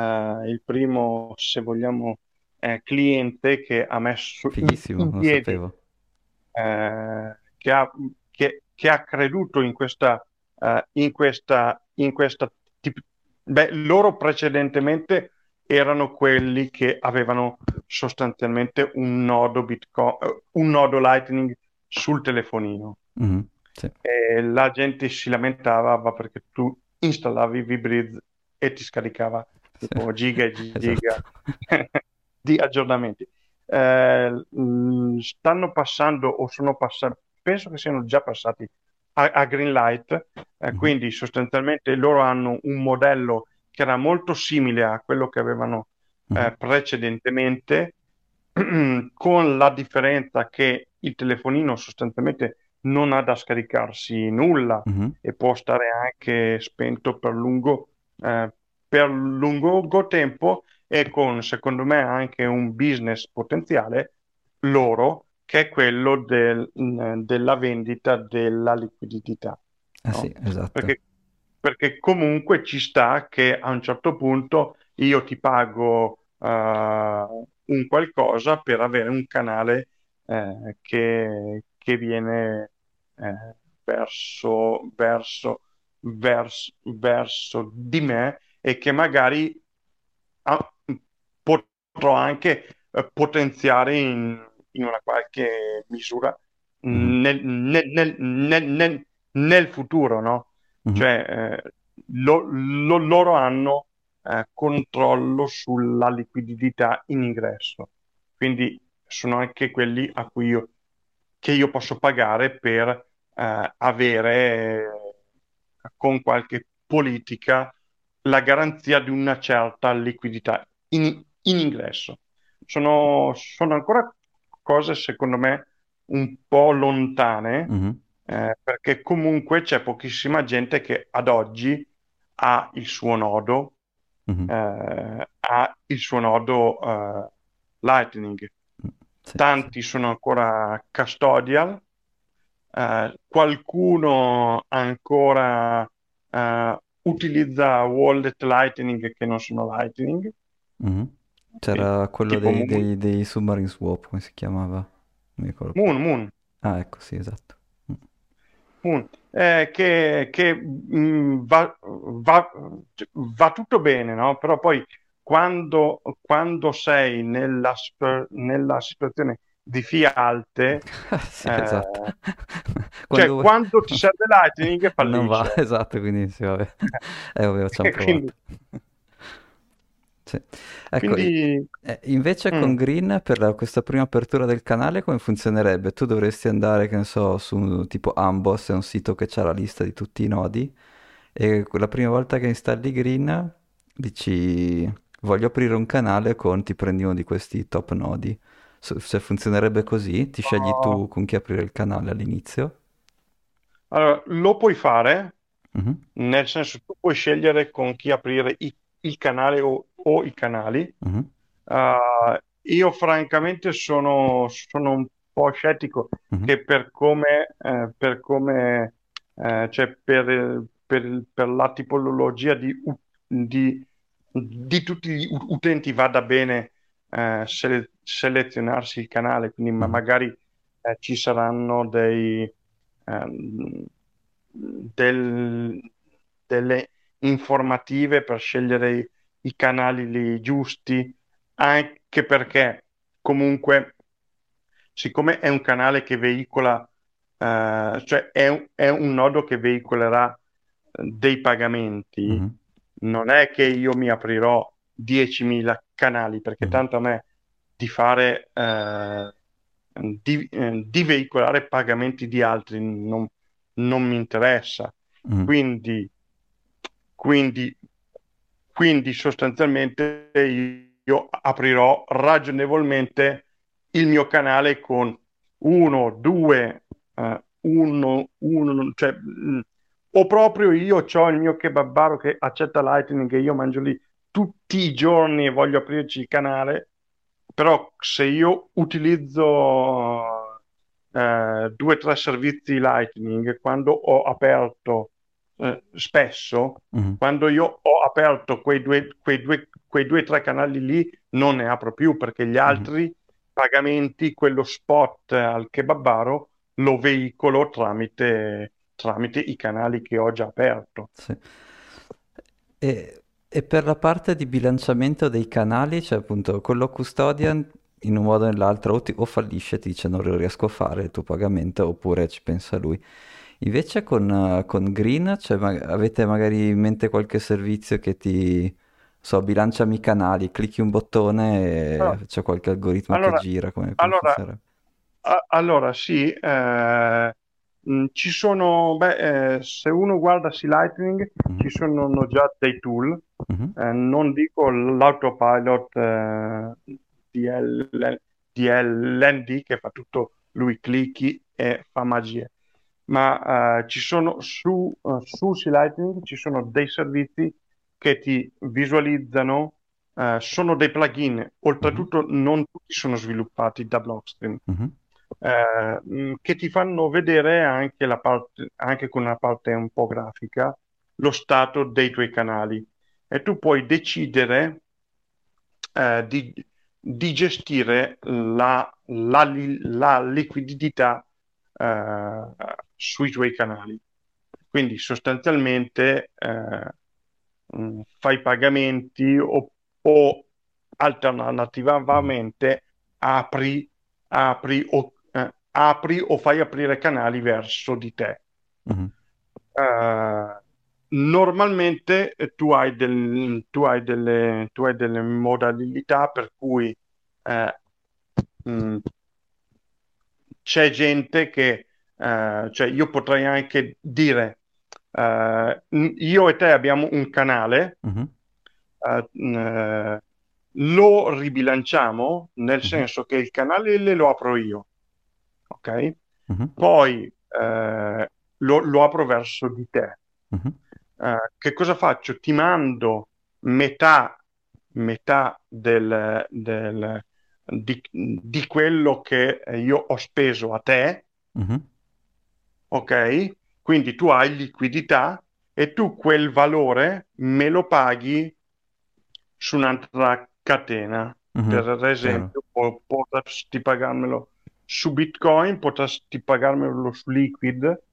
il primo, se vogliamo, eh, cliente che ha messo in, Fighissimo, in piedi, sapevo. eh, che ha, che- che ha creduto in questa, eh, in questa, in questa tip- Beh, loro precedentemente erano quelli che avevano sostanzialmente un nodo Bitcoin, eh, un nodo Lightning sul telefonino. Mhm, Sì, la gente si lamentava perché tu installavi Vibreeze e ti scaricava sì. tipo <laughs> giga e giga Esatto. <laughs> di aggiornamenti. Eh, stanno passando o sono passati, penso che siano già passati a, a Greenlight, eh, Mhm, quindi sostanzialmente loro hanno un modello che era molto simile a quello che avevano mhm, eh, precedentemente, <clears throat> con la differenza che il telefonino sostanzialmente non ha da scaricarsi nulla mhm, e può stare anche spento per lungo, eh, per lungo tempo e con, secondo me, anche un business potenziale loro, che è quello del- della vendita della liquidità, Ah no? sì, esatto. Perché, perché comunque ci sta che a un certo punto io ti pago eh, un qualcosa per avere un canale eh, che, che viene eh, verso, verso, verso, verso di me e che magari ah, potrò anche eh, potenziare in, in una qualche misura Mhm, nel, nel- nel- nel- futuro, no? mhm, Cioè, eh, lo- lo- loro hanno eh, controllo sulla liquidità in ingresso, quindi sono anche quelli a cui io, che io posso pagare per eh, avere con qualche politica la garanzia di una certa liquidità in, in ingresso. Sono, sono ancora cose, secondo me, un po' lontane, mhm, eh, perché comunque c'è pochissima gente che ad oggi ha il suo nodo, mhm, eh, ha il suo nodo eh, Lightning. mm, Sì, sì. Tanti sono ancora custodial, eh, qualcuno ancora eh, utilizza wallet Lightning che non sono Lightning, Mhm. sì, C'era quello dei, Moon, dei, dei Submarine Swap, come si chiamava? Non mi ricordo. Moon, Moon, Ah, ecco, sì, esatto. Mm. Moon, eh, che, che, mh, va, va- va tutto bene, no? Però poi quando, quando sei nella, nella situazione di fee alte, <laughs> Sì, esatto. eh, <laughs> Quando cioè quando ti serve <laughs> Lightning Non va, fallisce. esatto, quindi sì, vabbè. Eh, vabbè, ci hanno E quindi provato. Sì. Ecco, Quindi, eh, invece con mm, Green, per la- questa prima apertura del canale, come funzionerebbe? Tu dovresti andare, che ne so, su tipo Ambos, è un sito che c'ha la lista di tutti i nodi, e la prima volta che installi Green, dici, voglio aprire un canale con, ti prendi uno di questi top nodi. Se funzionerebbe così, ti scegli oh, tu con chi aprire il canale all'inizio. allora, lo puoi fare, Mhm, nel senso tu puoi scegliere con chi aprire i- il canale o, o i canali. mhm, Uh, io francamente sono, sono un po' scettico mhm, che per come, eh, per come eh, cioè per, per- per la tipologia di, di- di tutti gli utenti vada bene eh, sele- selezionarsi il canale, quindi ma mhm, magari eh, ci saranno dei, ehm, del- delle informative per scegliere i, i canali giusti, anche perché comunque, siccome è un canale che veicola, eh, cioè è un, è un nodo che veicolerà eh, dei pagamenti, mhm, non è che io mi aprirò 10.000 canali, perché mhm, tanto a me di fare, eh, di, eh, di veicolare pagamenti di altri non, non mi interessa. mhm, Quindi, quindi, quindi sostanzialmente io aprirò ragionevolmente il mio canale con uno, due, eh, uno, uno, cioè, mh, o proprio io ho il mio kebabaro che accetta Lightning e io mangio lì tutti i giorni e voglio aprirci il canale, però se io utilizzo eh, due o tre servizi Lightning, quando ho aperto eh, spesso, mhm, quando io ho aperto quei due, quei due, quei due o tre canali lì, non ne apro più perché gli mhm. altri pagamenti, quello spot al kebabaro, lo veicolo tramite, tramite i canali che ho già aperto. Sì. E, e per la parte di bilanciamento dei canali, cioè appunto quello custodian in un modo o nell'altro o, ti- o fallisce, ti dice non riesco a fare il tuo pagamento, oppure ci pensa lui. Invece con, eh, con Green, cioè, ma- avete magari in mente qualche servizio che ti, so, bilanciami i canali, clicchi un bottone e c'è qualche algoritmo che Allora, gira, come, come allora, a- allora sì, eh, mh, ci sono, beh, eh, se uno guarda sì Lightning, Mhm, ci sono già dei tool, mhm, eh, non dico l'autopilot eh, DL, DLND che fa tutto, lui clicchi e fa magie, ma eh, ci sono su, eh, su Sea Lightning ci sono dei servizi che ti visualizzano, eh, sono dei plugin, oltretutto non tutti sono sviluppati da Blockstream, mhm, eh, mh, che ti fanno vedere anche la parte, anche con una parte un po' grafica, lo stato dei tuoi canali. E tu puoi decidere eh, di, di gestire la, la la liquidità eh, sui tuoi canali. Quindi sostanzialmente eh, mh, fai pagamenti o, o alternativamente apri, apri o, eh, apri o fai aprire canali verso di te. mhm, Eh, normalmente eh, tu hai, del- tu hai delle, tu hai delle modalità per cui eh, mh, c'è gente che, eh, cioè io potrei anche dire, eh, io e te abbiamo un canale, mh, lo ribilanciamo nel mhm, senso che il canale L lo apro io, ok? mhm, Poi eh, lo, lo apro verso di te. Eh, che cosa faccio? Ti mando metà, metà del, del- di, di quello che io ho speso a te, mhm, ok? Quindi tu hai liquidità e tu quel valore me lo paghi su un'altra catena. mhm, Per esempio, po- potresti pagarmelo su Bitcoin, potresti pagarmelo su Liquid,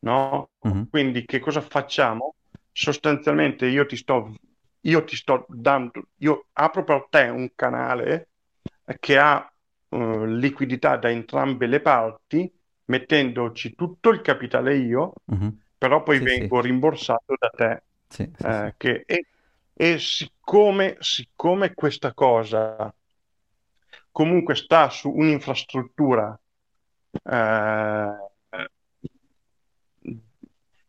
no? Mhm, Quindi che cosa facciamo? Sostanzialmente io ti sto, io ti sto dando, io apro per te un canale che ha eh, liquidità da entrambe le parti, mettendoci tutto il capitale io, mhm. però poi Sì, sì, vengo rimborsato da te. sì, sì, sì. eh, che, e, e siccome, siccome questa cosa comunque sta su un'infrastruttura eh,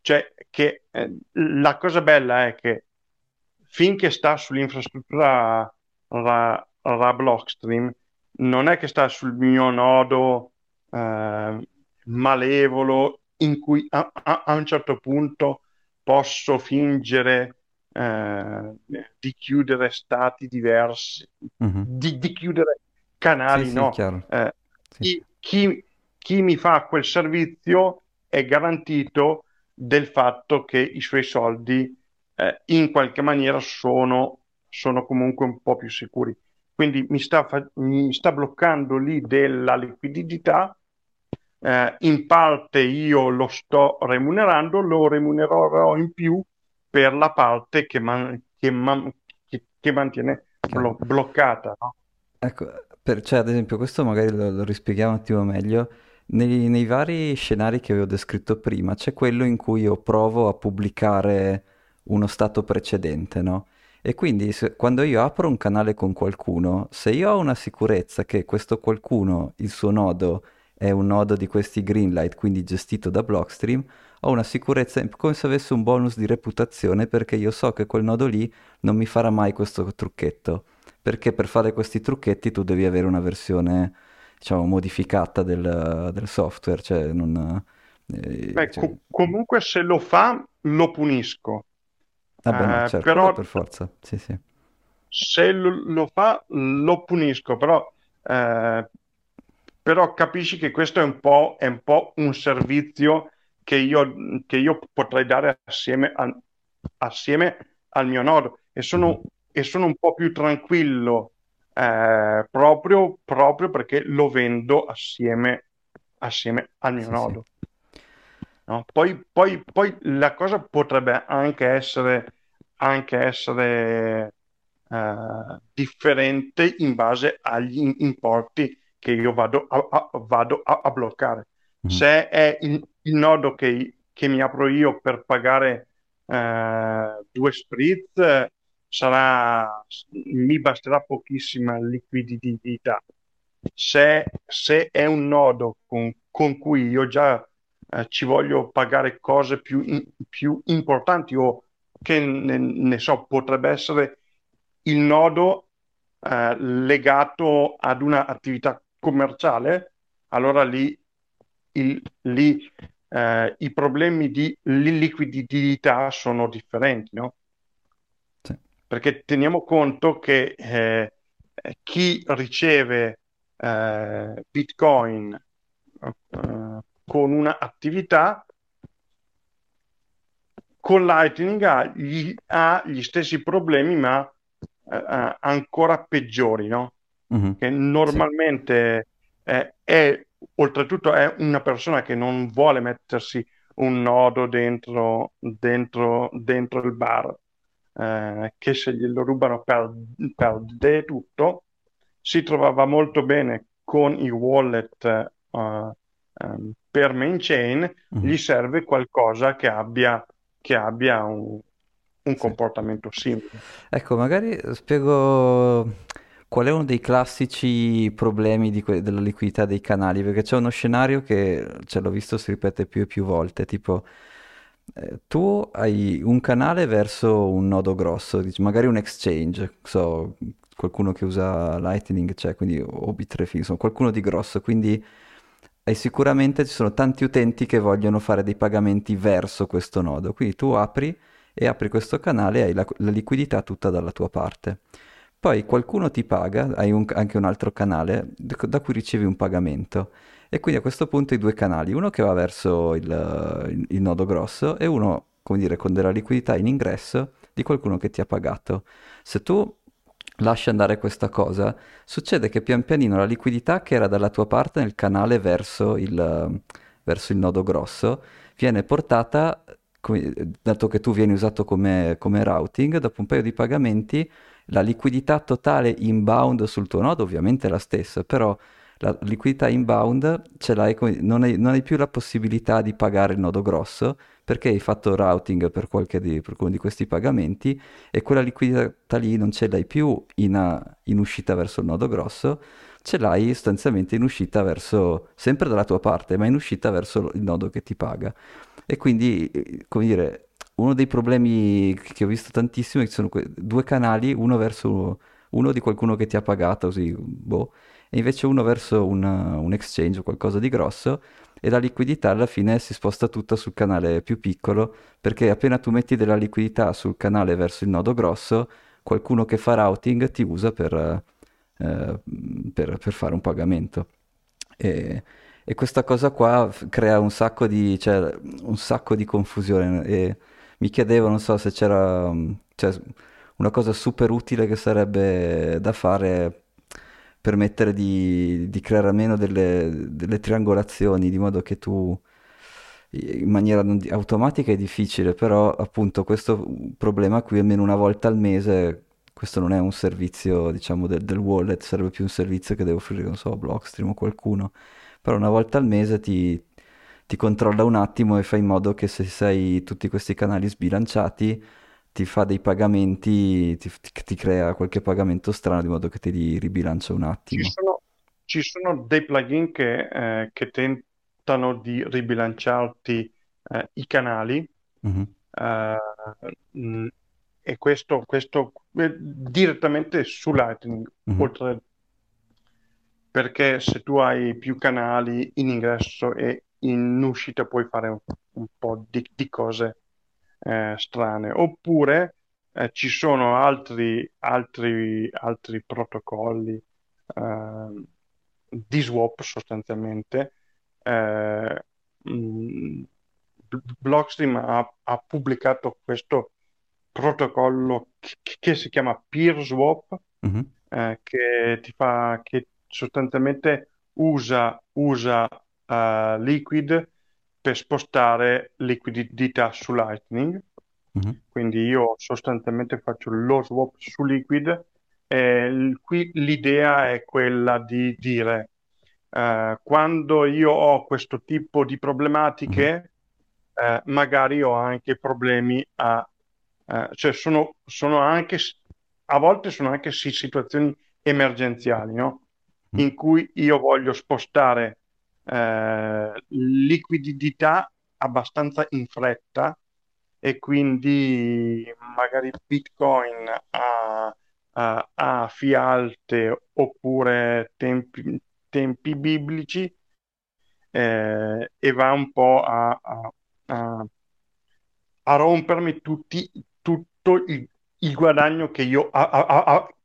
cioè che eh, la cosa bella è che finché sta sull'infrastruttura ra, ra Blockstream non è che sta sul mio nodo eh, malevolo in cui a, a, a, un certo punto posso fingere eh, di chiudere stati diversi, mm-hmm. di, di, chiudere canali, sì, no. Sì, eh, sì. Chi, chi, mi fa quel servizio è garantito del fatto che i suoi soldi eh, in qualche maniera sono, sono comunque un po' più sicuri. Quindi mi sta, fa- mi sta bloccando lì della liquidità eh, in parte io lo sto remunerando, lo remunererò in più per la parte che, man- che, man- che, che mantiene blo- bloccata. No? Ecco, per, cioè, ad esempio, questo magari lo, lo rispieghiamo un attimo meglio. Nei, nei, vari scenari che avevo descritto prima, c'è quello in cui io provo a pubblicare uno stato precedente, no? E quindi se, quando io apro un canale con qualcuno, se io ho una sicurezza che questo qualcuno, il suo nodo, è un nodo di questi Greenlight, quindi gestito da Blockstream, ho una sicurezza come se avessi un bonus di reputazione perché io so che quel nodo lì non mi farà mai questo trucchetto. Perché per fare questi trucchetti tu devi avere una versione, diciamo, modificata del, del software, cioè non... Eh, Beh, cioè... co- comunque se lo fa lo punisco. Ah, no, certo, però per forza, sì, sì. Se lo, lo fa lo punisco, però eh, però capisci che questo è un po', è un, po un servizio che io, che io, potrei dare assieme, a, assieme, al mio nodo e sono, e sono un po' più tranquillo eh, proprio, proprio, perché lo vendo assieme, assieme al mio sì, nodo. Sì. No? Poi, poi, poi, la cosa potrebbe anche essere, anche essere eh, differente in base agli importi che io vado a, a, vado a, a bloccare. Mm. Se è il, il nodo che, che, mi apro io per pagare eh, due spritz, sarà, mi basterà pochissima liquidità. Se, se è un nodo con, con cui io già eh, ci voglio pagare cose più, in, più importanti o che ne, ne, so, potrebbe essere il nodo eh, legato ad un'attività commerciale, allora lì, il, lì eh, i problemi di liquidità sono differenti, no? Sì. Perché teniamo conto che eh, chi riceve eh, Bitcoin eh, con un'attività con Lightning ha gli, ha gli stessi problemi ma eh, ancora peggiori, no? mm-hmm. che normalmente sì. è, è, oltretutto è una persona che non vuole mettersi un nodo dentro, dentro, dentro il bar, eh, che se glielo rubano perde, perde tutto, si trovava molto bene con i wallet uh, um, per main chain, mm-hmm. gli serve qualcosa che abbia, che abbia un, un comportamento simile. Ecco, magari spiego qual è uno dei classici problemi que- della liquidità dei canali? Perché c'è uno scenario che, ce l'ho visto, si ripete più e più volte, tipo eh, tu hai un canale verso un nodo grosso, magari un exchange, so, qualcuno che usa Lightning, cioè, quindi, o insomma, qualcuno di grosso, quindi e sicuramente ci sono tanti utenti che vogliono fare dei pagamenti verso questo nodo. Quindi tu apri e apri questo canale e hai la, la liquidità tutta dalla tua parte. Poi qualcuno ti paga, hai un, anche un altro canale da cui ricevi un pagamento. E quindi a questo punto hai due canali, uno che va verso il, il, il nodo grosso e uno, come dire, con della liquidità in ingresso di qualcuno che ti ha pagato. Se tu lasci andare questa cosa, succede che pian pianino la liquidità che era dalla tua parte nel canale verso il, verso il nodo grosso viene portata, dato che tu vieni usato come, come routing, dopo un paio di pagamenti la liquidità totale inbound sul tuo nodo ovviamente è la stessa, però la liquidità inbound ce l'hai, non hai, non hai più la possibilità di pagare il nodo grosso perché hai fatto routing per, qualche di, per uno di questi pagamenti e quella liquidità lì non ce l'hai più in, in uscita verso il nodo grosso, ce l'hai sostanzialmente in uscita verso, sempre dalla tua parte, ma in uscita verso il nodo che ti paga. E quindi, eh, come dire, uno dei problemi che ho visto tantissimo è che ci sono que- due canali, uno verso uno di qualcuno che ti ha pagato, così, boh, e invece uno verso una, un exchange o qualcosa di grosso e la liquidità alla fine si sposta tutta sul canale più piccolo perché appena tu metti della liquidità sul canale verso il nodo grosso, qualcuno che fa routing ti usa per, eh, per, per fare un pagamento. E, e, questa cosa qua crea un sacco di, cioè, un sacco di confusione e mi chiedevo, non so se c'era cioè, una cosa super utile che sarebbe da fare permettere di, di creare almeno delle, delle, triangolazioni di modo che tu in maniera automatica è difficile, però appunto questo problema qui almeno una volta al mese, questo non è un servizio diciamo del, del wallet, sarebbe più un servizio che deve offrire, non so, Blockstream o qualcuno, però una volta al mese ti, ti controlla un attimo e fa in modo che se sei tutti questi canali sbilanciati ti fa dei pagamenti, ti, ti, crea qualche pagamento strano di modo che ti li ribilancia un attimo. Ci sono, ci sono dei plugin che, eh, che, tentano di ribilanciarti eh, i canali mm-hmm. uh, e questo, questo eh, direttamente su Lightning, mm-hmm. oltre perché se tu hai più canali in ingresso e in uscita puoi fare un, un po' di, di cose eh, strane. Oppure eh, ci sono altri, altri, altri protocolli eh, di swap sostanzialmente. Eh, mh, Blockstream ha, ha, pubblicato questo protocollo che, che si chiama Peer Swap, mm-hmm. che ti fa, che sostanzialmente usa, usa uh, Liquid per spostare liquidità su Lightning. Mm-hmm. Quindi io sostanzialmente faccio lo swap su Liquid e qui l'idea è quella di dire uh, quando io ho questo tipo di problematiche mm-hmm. uh, magari ho anche problemi a uh, cioè sono, sono, anche a volte sono anche situazioni emergenziali no? mm-hmm. in cui io voglio spostare eh, liquidità abbastanza in fretta e quindi magari Bitcoin a, a, a fie alte oppure tempi, tempi biblici eh, e va un po' a, a, a rompermi tutti, tutto il, il, guadagno che io,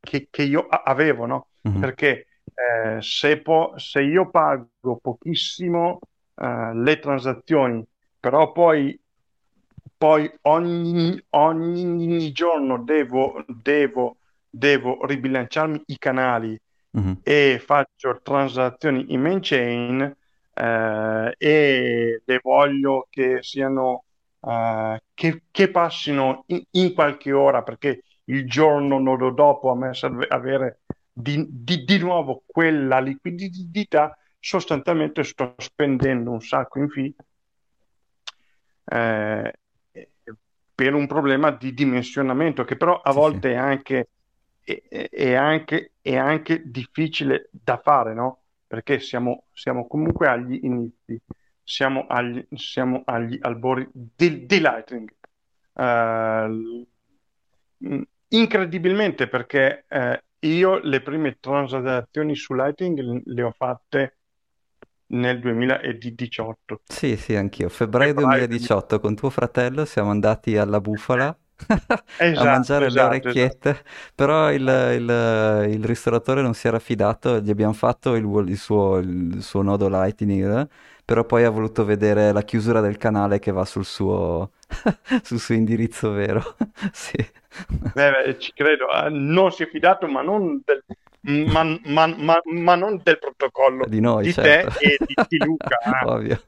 che, che io avevo, no? Mm-hmm. Perché eh, se, po- se, io pago pochissimo eh, le transazioni, però poi, poi ogni, ogni, giorno devo, devo, devo ribilanciarmi i canali mm-hmm. e faccio transazioni in main chain eh, e le voglio che siano uh, che, che, passino in, in, qualche ora perché il giorno dopo a me serve avere di, di, di nuovo quella liquidità, sostanzialmente sto spendendo un sacco in fee eh, per un problema di dimensionamento che però a sì, volte sì. È, anche, è, è, anche, è, anche, difficile da fare, no? Perché siamo, siamo comunque agli inizi, siamo agli, siamo agli albori del, del Lightning. Uh, incredibilmente perché eh, io le prime transazioni su Lightning le ho fatte nel 2018. Sì, sì, anch'io. Febbraio 2018 con tuo fratello siamo andati alla Bufala <laughs> esatto, a mangiare esatto, le orecchiette, esatto. però il, il, il, ristoratore non si era fidato, gli abbiamo fatto il, il, suo, il suo nodo Lightning, però poi ha voluto vedere la chiusura del canale che va sul suo, <laughs> sul suo indirizzo vero. <laughs> sì. Beh, beh, ci credo, uh, non si è fidato, ma non del, ma, ma, ma, ma, non del protocollo di, noi, di certo. te e di, di Luca. <laughs> Eh. Ovvio.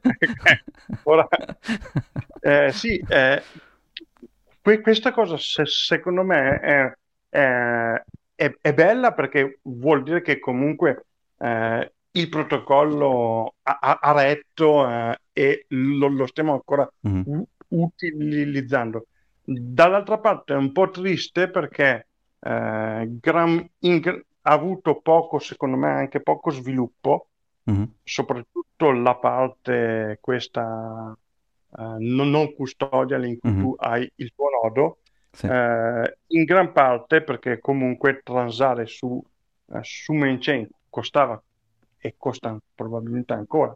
Ora, eh, sì, eh, que- questa cosa se- secondo me è, è, è, è, bella perché vuol dire che comunque eh, il protocollo ha, ha retto eh, e lo, lo, stiamo ancora mm-hmm. Utilizzando. Dall'altra parte è un po' triste perché eh, gran, in, ha avuto poco, secondo me, anche poco sviluppo, mm-hmm. soprattutto la parte questa uh, non, non custodial in cui mm-hmm. tu hai il tuo nodo, sì. uh, in gran parte perché comunque transare su, uh, su main chain costava e costa probabilmente ancora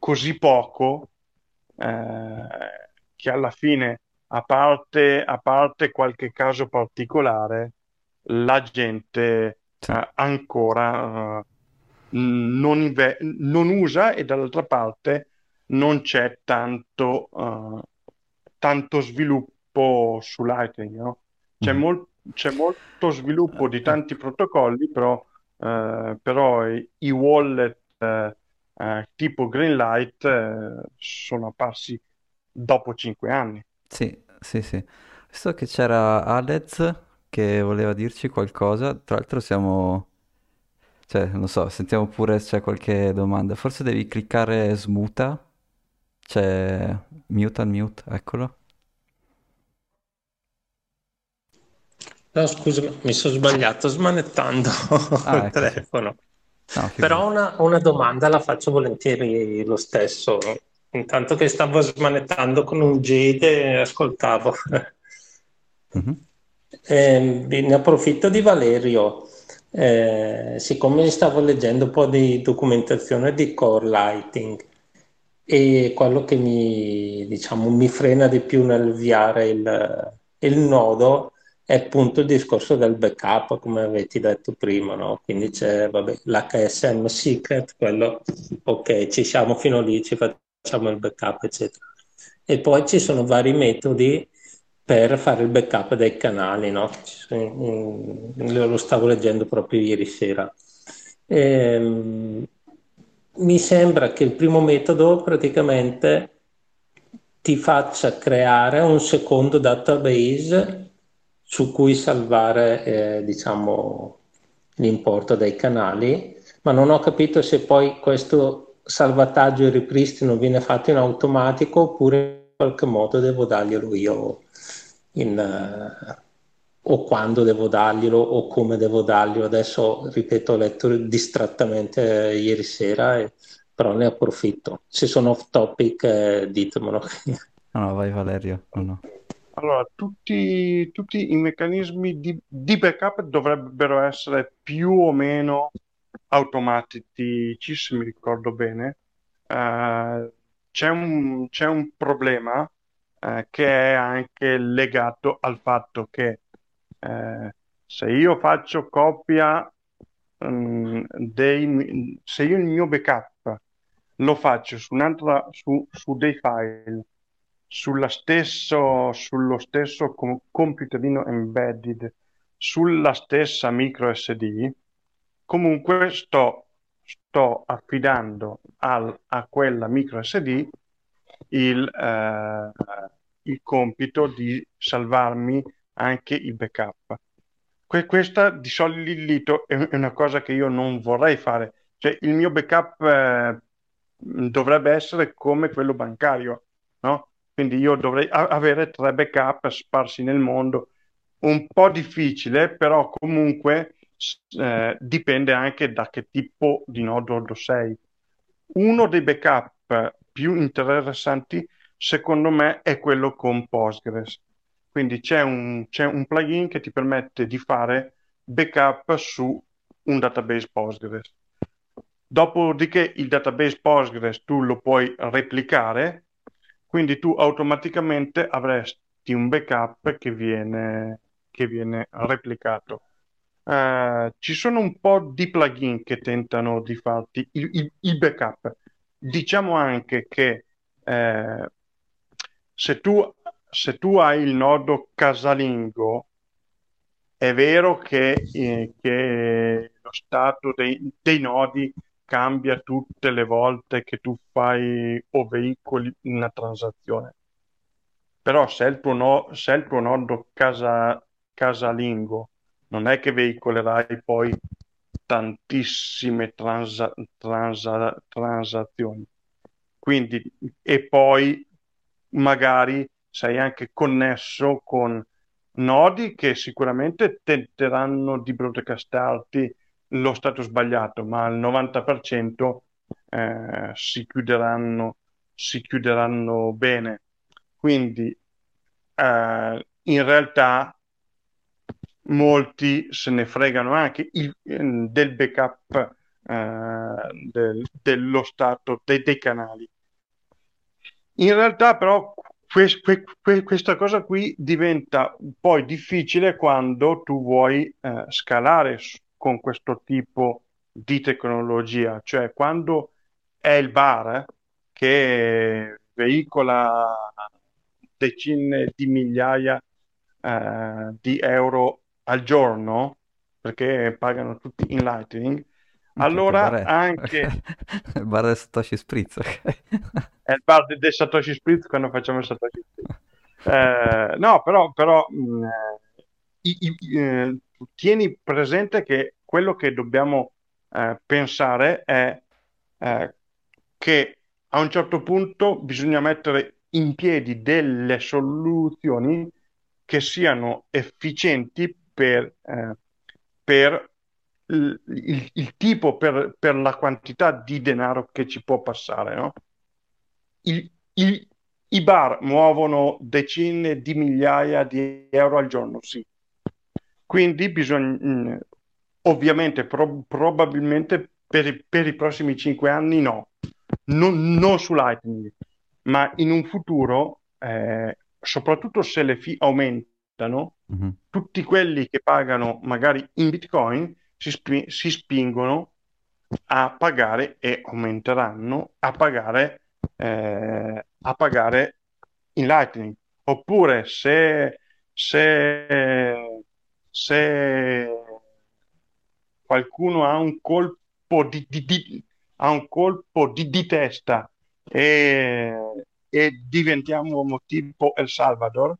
così poco che alla fine, a parte, a parte qualche caso particolare, la gente uh, ancora uh, non, inve- non, usa e dall'altra parte non c'è tanto, uh, tanto sviluppo su Lightning. No? C'è, mm. mol- c'è, molto sviluppo di tanti protocolli, però, però i-, i, wallet tipo Greenlight sono apparsi dopo cinque anni. Sì, sì, sì. Visto che c'era Alez che voleva dirci qualcosa. Tra l'altro siamo... Cioè, non so, sentiamo pure se c'è qualche domanda. Forse devi cliccare smuta. C'è mute unmute, eccolo. No, scusa, mi sono sbagliato smanettando <laughs> ah, il ecco. telefono. No, Però una, una, domanda la faccio volentieri lo stesso. Intanto che stavo smanettando con un Jade ascoltavo. Mm-hmm. Eh, ne approfitto di Valerio. Eh, siccome stavo leggendo un po' di documentazione di core lighting e quello che mi, diciamo, mi frena di più nell'avviare il, il nodo è appunto il discorso del backup, come avete detto prima, no? Quindi c'è vabbè, l'HSM secret, quello ok, ci siamo fino lì, ci facciamo il backup, eccetera. E poi ci sono vari metodi per fare il backup dei canali, no? Lo stavo leggendo proprio ieri sera. Ehm, mi sembra che il primo metodo praticamente ti faccia creare un secondo database su cui salvare, eh, diciamo, l'importo dei canali, ma non ho capito se poi questo salvataggio e ripristino viene fatto in automatico oppure in qualche modo devo darglielo io in, uh, o quando devo darglielo o come devo darglielo. Adesso, ripeto, ho letto distrattamente eh, ieri sera, e, però ne approfitto. Se sono off topic, eh, ditemelo. <laughs> No, no, vai Valerio. No, no. Allora, tutti, tutti, i meccanismi di, di, backup dovrebbero essere più o meno automatici, se mi ricordo bene. Uh, c'è, un, c'è un problema eh, che è anche legato al fatto che eh, se io faccio copia um, dei, se io il mio backup lo faccio su, un'altra, su, su dei file sulla stesso, sullo stesso com- computerino embedded sulla stessa micro SD comunque sto, sto affidando al, a quella micro SD il, eh, il compito di salvarmi anche il backup. Que- questa di solito è una cosa che io non vorrei fare. Cioè, il mio backup eh, dovrebbe essere come quello bancario, no? Quindi io dovrei a- avere tre backup sparsi nel mondo. Un po' difficile, però comunque eh, dipende anche da che tipo di nodo sei. Uno dei backup più interessanti, secondo me, è quello con Postgres. Quindi c'è un, c'è un plugin che ti permette di fare backup su un database Postgres. Dopodiché il database Postgres tu lo puoi replicare, quindi tu automaticamente avresti un backup che viene, che viene replicato. Uh, ci sono un po' di plugin che tentano di farti il, il, il backup, diciamo anche che eh, se, tu, se tu hai il nodo casalingo, è vero che, eh, che lo stato dei, dei, nodi cambia tutte le volte che tu fai o veicoli una transazione. Però se il tuo, no, se il tuo nodo casa, casalingo non è che veicolerai poi tantissime transa- transa- transazioni. Quindi, e poi magari sei anche connesso con nodi che sicuramente tenteranno di broadcastarti lo stato sbagliato, ma al 90% eh, si, chiuderanno, si chiuderanno bene. Quindi eh, in realtà molti se ne fregano anche il, del backup eh, del, dello stato dei, dei, canali. In realtà però que, que, que, questa cosa qui diventa poi difficile quando tu vuoi eh, scalare con questo tipo di tecnologia, cioè quando è il bar che veicola decine di migliaia eh, di euro al giorno perché pagano tutti in Lightning. Allora anche il bar del Satoshi Spritz <laughs> è il bar del Satoshi Spritz quando facciamo il Satoshi Spritz. Eh, no, però, però mh, mm, i, i, eh, tieni presente che quello che dobbiamo eh, pensare è eh, che a un certo punto bisogna mettere in piedi delle soluzioni che siano efficienti per, eh, per il, il, il, tipo, per, per, la quantità di denaro che ci può passare. No? Il, I bar muovono decine di migliaia di euro al giorno, sì. Quindi bisogna, mm, ovviamente, pro, probabilmente per, per, i prossimi cinque anni no, non, non su Lightning, ma in un futuro, eh, soprattutto se le fee aumentano, mm-hmm. tutti quelli che pagano magari in Bitcoin si, spi- si spingono a pagare e aumenteranno a pagare, eh, a pagare in Lightning. Oppure se, se, se qualcuno ha un colpo di, di, di, ha un colpo di, di testa e, e diventiamo tipo El Salvador,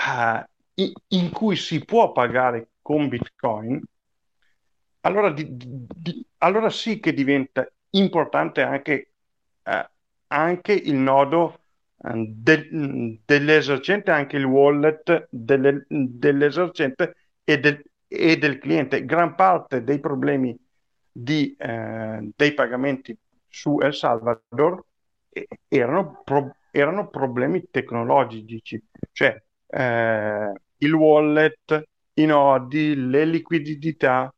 uh, in, cui si può pagare con Bitcoin, allora, di, di, allora sì che diventa importante anche, uh, anche il nodo uh, de, dell'esercente, anche il wallet delle, dell'esercente e del, e del cliente. Gran parte dei problemi di, eh, dei pagamenti su El Salvador erano, pro- erano problemi tecnologici, cioè eh, il wallet, i nodi, le liquidità.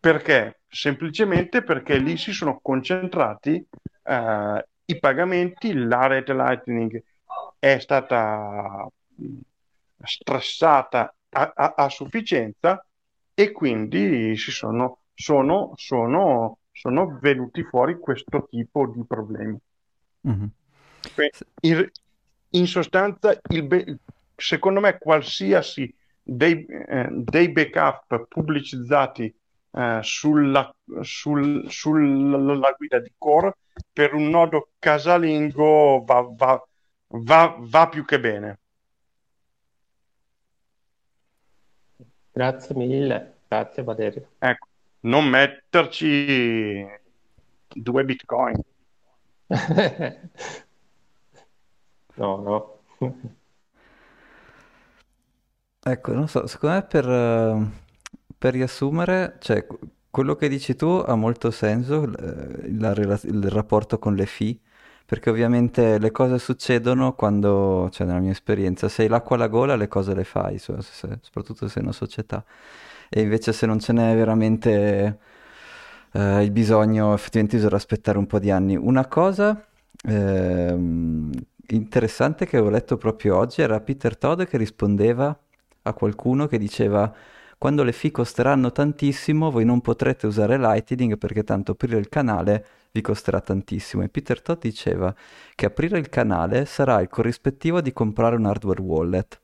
Perché? Semplicemente perché lì si sono concentrati eh, i pagamenti, la rete Lightning è stata stressata a, a, a sufficienza e quindi si sono, sono, sono, sono venuti fuori questo tipo di problemi. Mm-hmm. In, in, sostanza, be- secondo me, qualsiasi dei, eh, dei backup pubblicizzati eh, sulla, sul, sulla guida di Core per un nodo casalingo va, va, va, va più che bene. Grazie mille, grazie Valerio. Ecco, non metterci due bitcoin. <laughs> no, no. ecco, non so, secondo me per, per riassumere, cioè, quello che dici tu ha molto senso, il, il rapporto con le fee perché ovviamente le cose succedono quando, cioè nella mia esperienza, se hai l'acqua alla gola le cose le fai, soprattutto se sei una società. E invece se non ce n'è veramente eh, il bisogno, effettivamente bisogna aspettare un po' di anni. Una cosa eh, interessante che avevo letto proprio oggi era Peter Todd che rispondeva a qualcuno che diceva quando le fee costeranno tantissimo voi non potrete usare Lightning perché tanto aprire il canale vi costerà tantissimo. E Peter Todd diceva che aprire il canale sarà il corrispettivo di comprare un hardware wallet,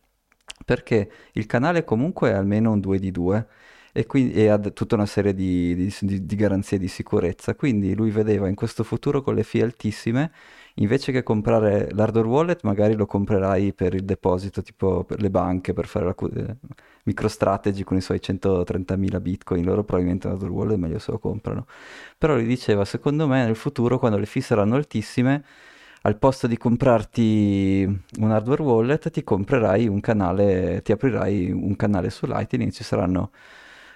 perché il canale comunque è almeno un 2 di 2 e, quindi, e ha tutta una serie di, di, di garanzie di sicurezza. Quindi lui vedeva in questo futuro con le fee altissime invece che comprare l'hardware wallet magari lo comprerai per il deposito tipo per le banche per fare la eh, MicroStrategy con i suoi 130.000 bitcoin. Loro probabilmente l'hardware wallet meglio se lo comprano. Però lui diceva secondo me nel futuro quando le fee saranno altissime al posto di comprarti un hardware wallet ti comprerai un canale, ti aprirai un canale su Lightning, ci saranno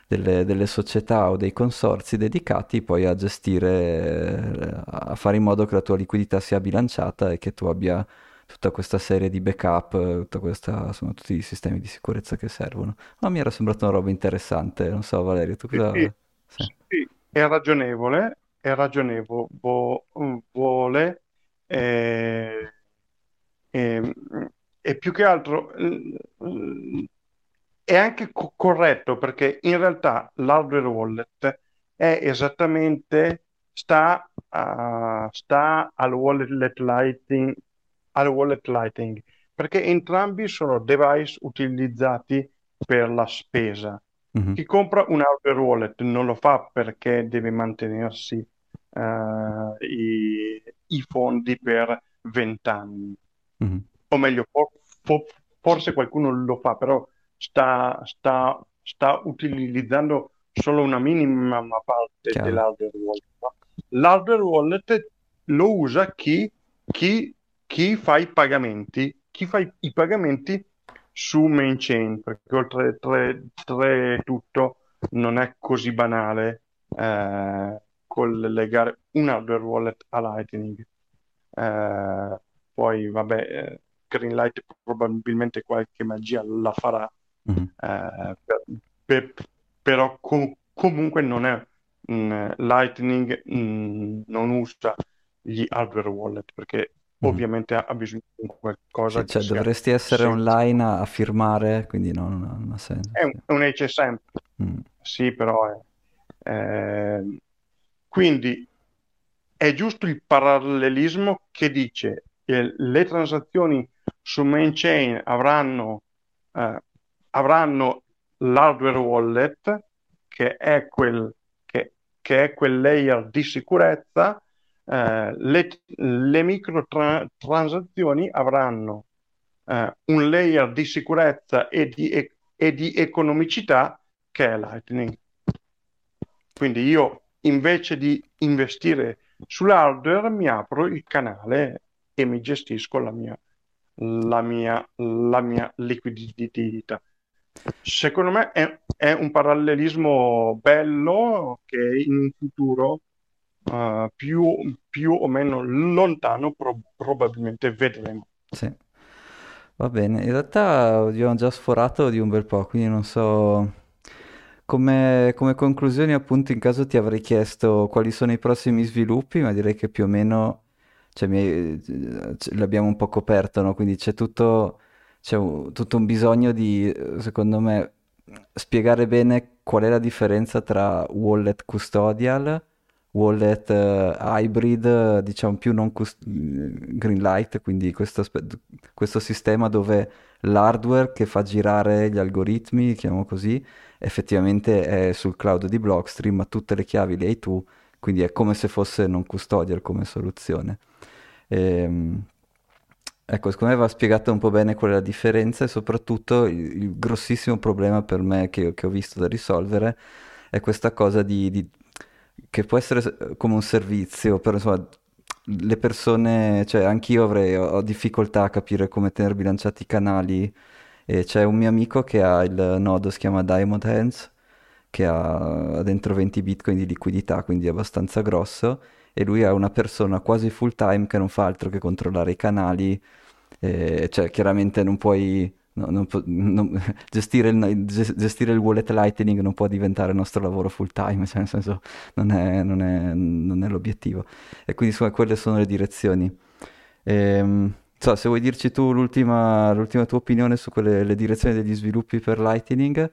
delle, delle, società o dei consorzi dedicati poi a gestire, a fare in modo che la tua liquidità sia bilanciata e che tu abbia tutta questa serie di backup, tutta questa, insomma, tutti i sistemi di sicurezza che servono. Ma mi era sembrata una roba interessante, non so Valerio, tu cosa... Sì, sì. sì è ragionevole, è ragionevole, eh, eh, e più che altro è anche co- corretto perché in realtà l'hardware wallet è esattamente sta, uh, sta al wallet lighting, al wallet lighting perché entrambi sono device utilizzati per la spesa. Mm-hmm. Chi compra un hardware wallet non lo fa perché deve mantenersi uh, i, i, fondi per vent'anni. Mm-hmm. O meglio, for, for, forse qualcuno lo fa, però sta, sta, sta utilizzando solo una minima parte Chiaro. dell'hardware wallet. L'hardware wallet lo usa chi, chi, chi fa i pagamenti, chi fa i, i pagamenti su main chain, perché oltre a tutto non è così banale eh, collegare un hardware wallet a Lightning. Eh, poi vabbè, eh, Greenlight probabilmente qualche magia la farà, Mm-hmm. Eh, per, per, però com- comunque non è mh, mm, Lightning mh, mm, non usa gli hardware wallet perché mm-hmm. ovviamente ha, bisogno di qualcosa sì, cioè dovresti essere senso. online a, a, firmare quindi non, non ha senso è un, un HSM mm. sì però è, eh, quindi è giusto il parallelismo che dice che le transazioni su main chain avranno eh, avranno l'hardware wallet, che è quel, che, che è quel layer di sicurezza, eh, le, le microtransazioni avranno eh, un layer di sicurezza e di, e, e di economicità che è Lightning. Quindi io invece di investire sull'hardware mi apro il canale e mi gestisco la mia, la mia, la mia liquidità. Secondo me è, è un parallelismo bello che in futuro uh, più, più, o meno lontano pro- probabilmente vedremo. Sì. Va bene, in realtà abbiamo già sforato di un bel po', quindi non so... Come, come, conclusioni, appunto, in caso ti avrei chiesto quali sono i prossimi sviluppi, ma direi che più o meno cioè, mi, l'abbiamo un po' coperto, no? Quindi c'è tutto c'è un, tutto un bisogno di, secondo me, spiegare bene qual è la differenza tra wallet custodial, wallet uh, hybrid, diciamo più non cust- greenlight, quindi questo, questo sistema dove l'hardware che fa girare gli algoritmi, chiamiamo così, effettivamente è sul cloud di Blockstream, ma tutte le chiavi le hai tu, quindi è come se fosse non custodial come soluzione. Ehm, Ecco, secondo me va spiegata un po' bene qual è la differenza e soprattutto il, il grossissimo problema per me che, che, ho visto da risolvere è questa cosa di, di, che può essere come un servizio, però insomma le persone, cioè anch'io avrei, ho, difficoltà a capire come tenere bilanciati i canali e c'è un mio amico che ha il nodo, si chiama Diamond Hands, che ha dentro 20 bitcoin di liquidità, quindi è abbastanza grosso e lui è una persona quasi full time che non fa altro che controllare i canali, eh, cioè chiaramente non puoi... No, non non, <laughs> gestire, il, gestire, il, wallet Lightning non può diventare il nostro lavoro full time, cioè nel senso non è, non è, è l'obiettivo. E quindi insomma quelle sono le direzioni. Ehm, so, se vuoi dirci tu l'ultima, l'ultima, tua opinione su quelle le direzioni degli sviluppi per Lightning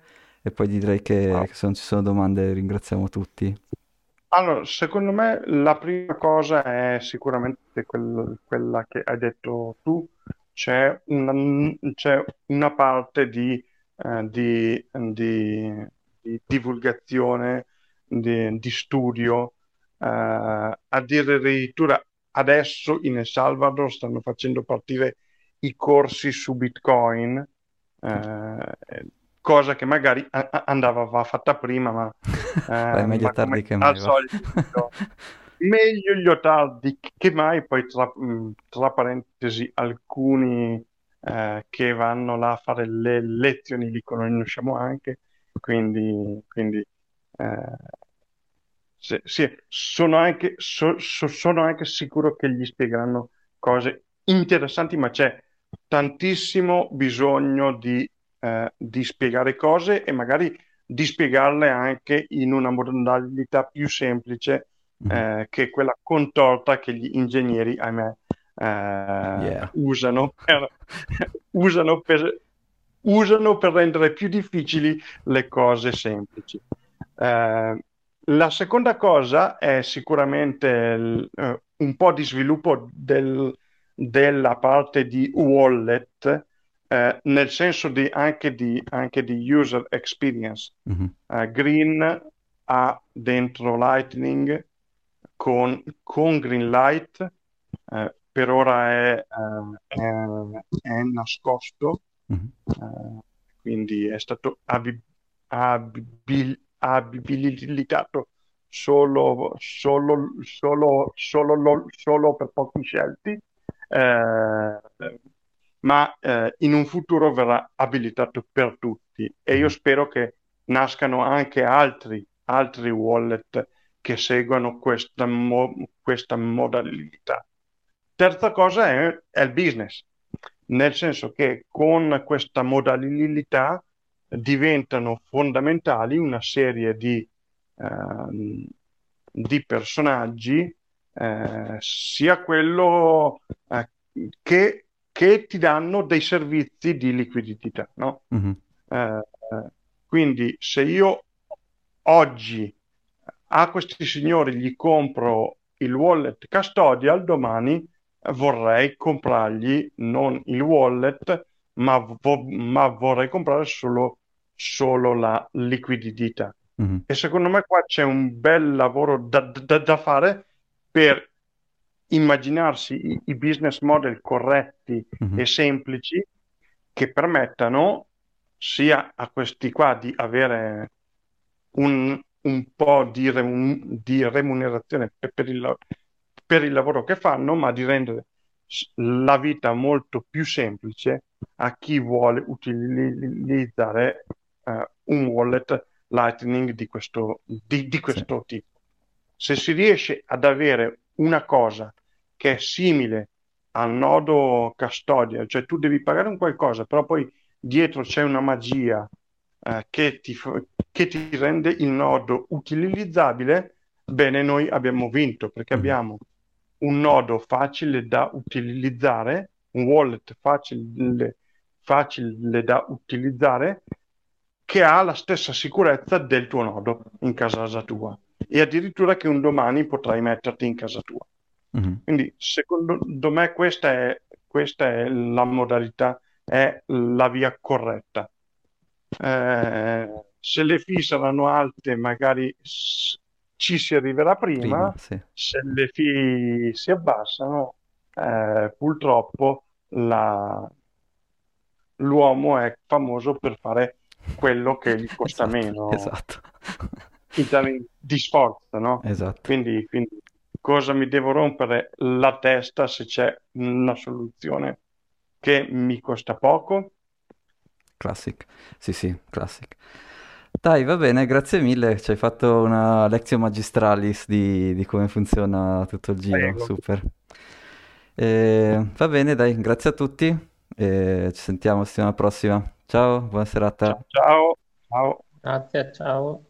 e poi direi che, wow. che se non ci sono domande ringraziamo tutti. Allora, secondo me la prima cosa è sicuramente quel- quella che hai detto tu, c'è una, c'è una parte di, eh, di- di- di divulgazione, di, di studio, eh, addirittura adesso in El Salvador stanno facendo partire i corsi su Bitcoin, eh, cosa che magari a- andava fatta prima, ma, <laughs> eh, meglio ma tardi che mai. Al solito, <laughs> meglio gli tardi che mai, poi tra, mm, tra parentesi alcuni eh, che vanno là a fare le lezioni li conosciamo anche, quindi, quindi eh, sì, sì, sono anche, so, so, sono anche sicuro che gli spiegheranno cose interessanti, ma c'è tantissimo bisogno di, eh, di spiegare cose e magari di spiegarle anche in una modalità più semplice mm-hmm. eh, che quella contorta che gli ingegneri, ahimè, eh, yeah. usano, per, <laughs> usano, per, usano, per, rendere più difficili le cose semplici. Eh, la seconda cosa è sicuramente il, uh, un po' di sviluppo del, della parte di wallet, eh, nel senso di, anche, di, anche, di, user experience. Mm-hmm. Uh, Green ha dentro Lightning con, con Greenlight, eh, per ora è, uh, è, è nascosto, mm-hmm. quindi è stato ab- ab- abilitato solo, solo, solo, solo, solo per pochi scelti, ma eh, in un futuro verrà abilitato per tutti. E io spero che nascano anche altri, altri wallet che seguano questa, mo- questa modalità. Terza cosa è, è il business, nel senso che con questa modalità diventano fondamentali una serie di, eh, di personaggi, eh, sia quello eh, che, che, ti danno dei servizi di liquidità. No? Mm-hmm. quindi se io oggi a questi signori gli compro il wallet custodial, domani vorrei comprargli non il wallet, ma, vo- ma vorrei comprare solo, solo la liquidità. Mm-hmm. E secondo me qua c'è un bel lavoro da, da, da fare per immaginarsi i, i business model corretti mm-hmm. e semplici che permettano sia a questi qua di avere un, un po' di, rem- di remunerazione per, per, il, per il lavoro che fanno, ma di rendere la vita molto più semplice a chi vuole utilizzare uh, un wallet Lightning di questo, di, di questo sì. tipo. Se si riesce ad avere una cosa che è simile al nodo custodia, cioè tu devi pagare un qualcosa, però poi dietro c'è una magia eh, che, ti, che, ti, rende il nodo utilizzabile, bene, noi abbiamo vinto perché mm. abbiamo un nodo facile da utilizzare, un wallet facile, facile da utilizzare, che ha la stessa sicurezza del tuo nodo in casa tua e addirittura che un domani potrai metterti in casa tua. Mm-hmm. Quindi secondo me questa è, questa è, la modalità, è la via corretta. Eh, se le fee saranno alte magari ci si arriverà prima, prima sì. se le fee si abbassano, eh, purtroppo la... l'uomo è famoso per fare quello che gli costa <laughs> esatto, meno esatto. In termini di sforzo, no? Esatto. Quindi, quindi cosa mi devo rompere la testa se c'è una soluzione che mi costa poco? Classic, sì sì, classic. Dai, va bene, grazie mille, ci hai fatto una lezione magistralis di, di come funziona tutto il giro, Prego. super. E, va bene, dai, grazie a tutti e ci sentiamo settimana prossima. Ciao, buona serata. Ciao, ciao. Grazie, ciao.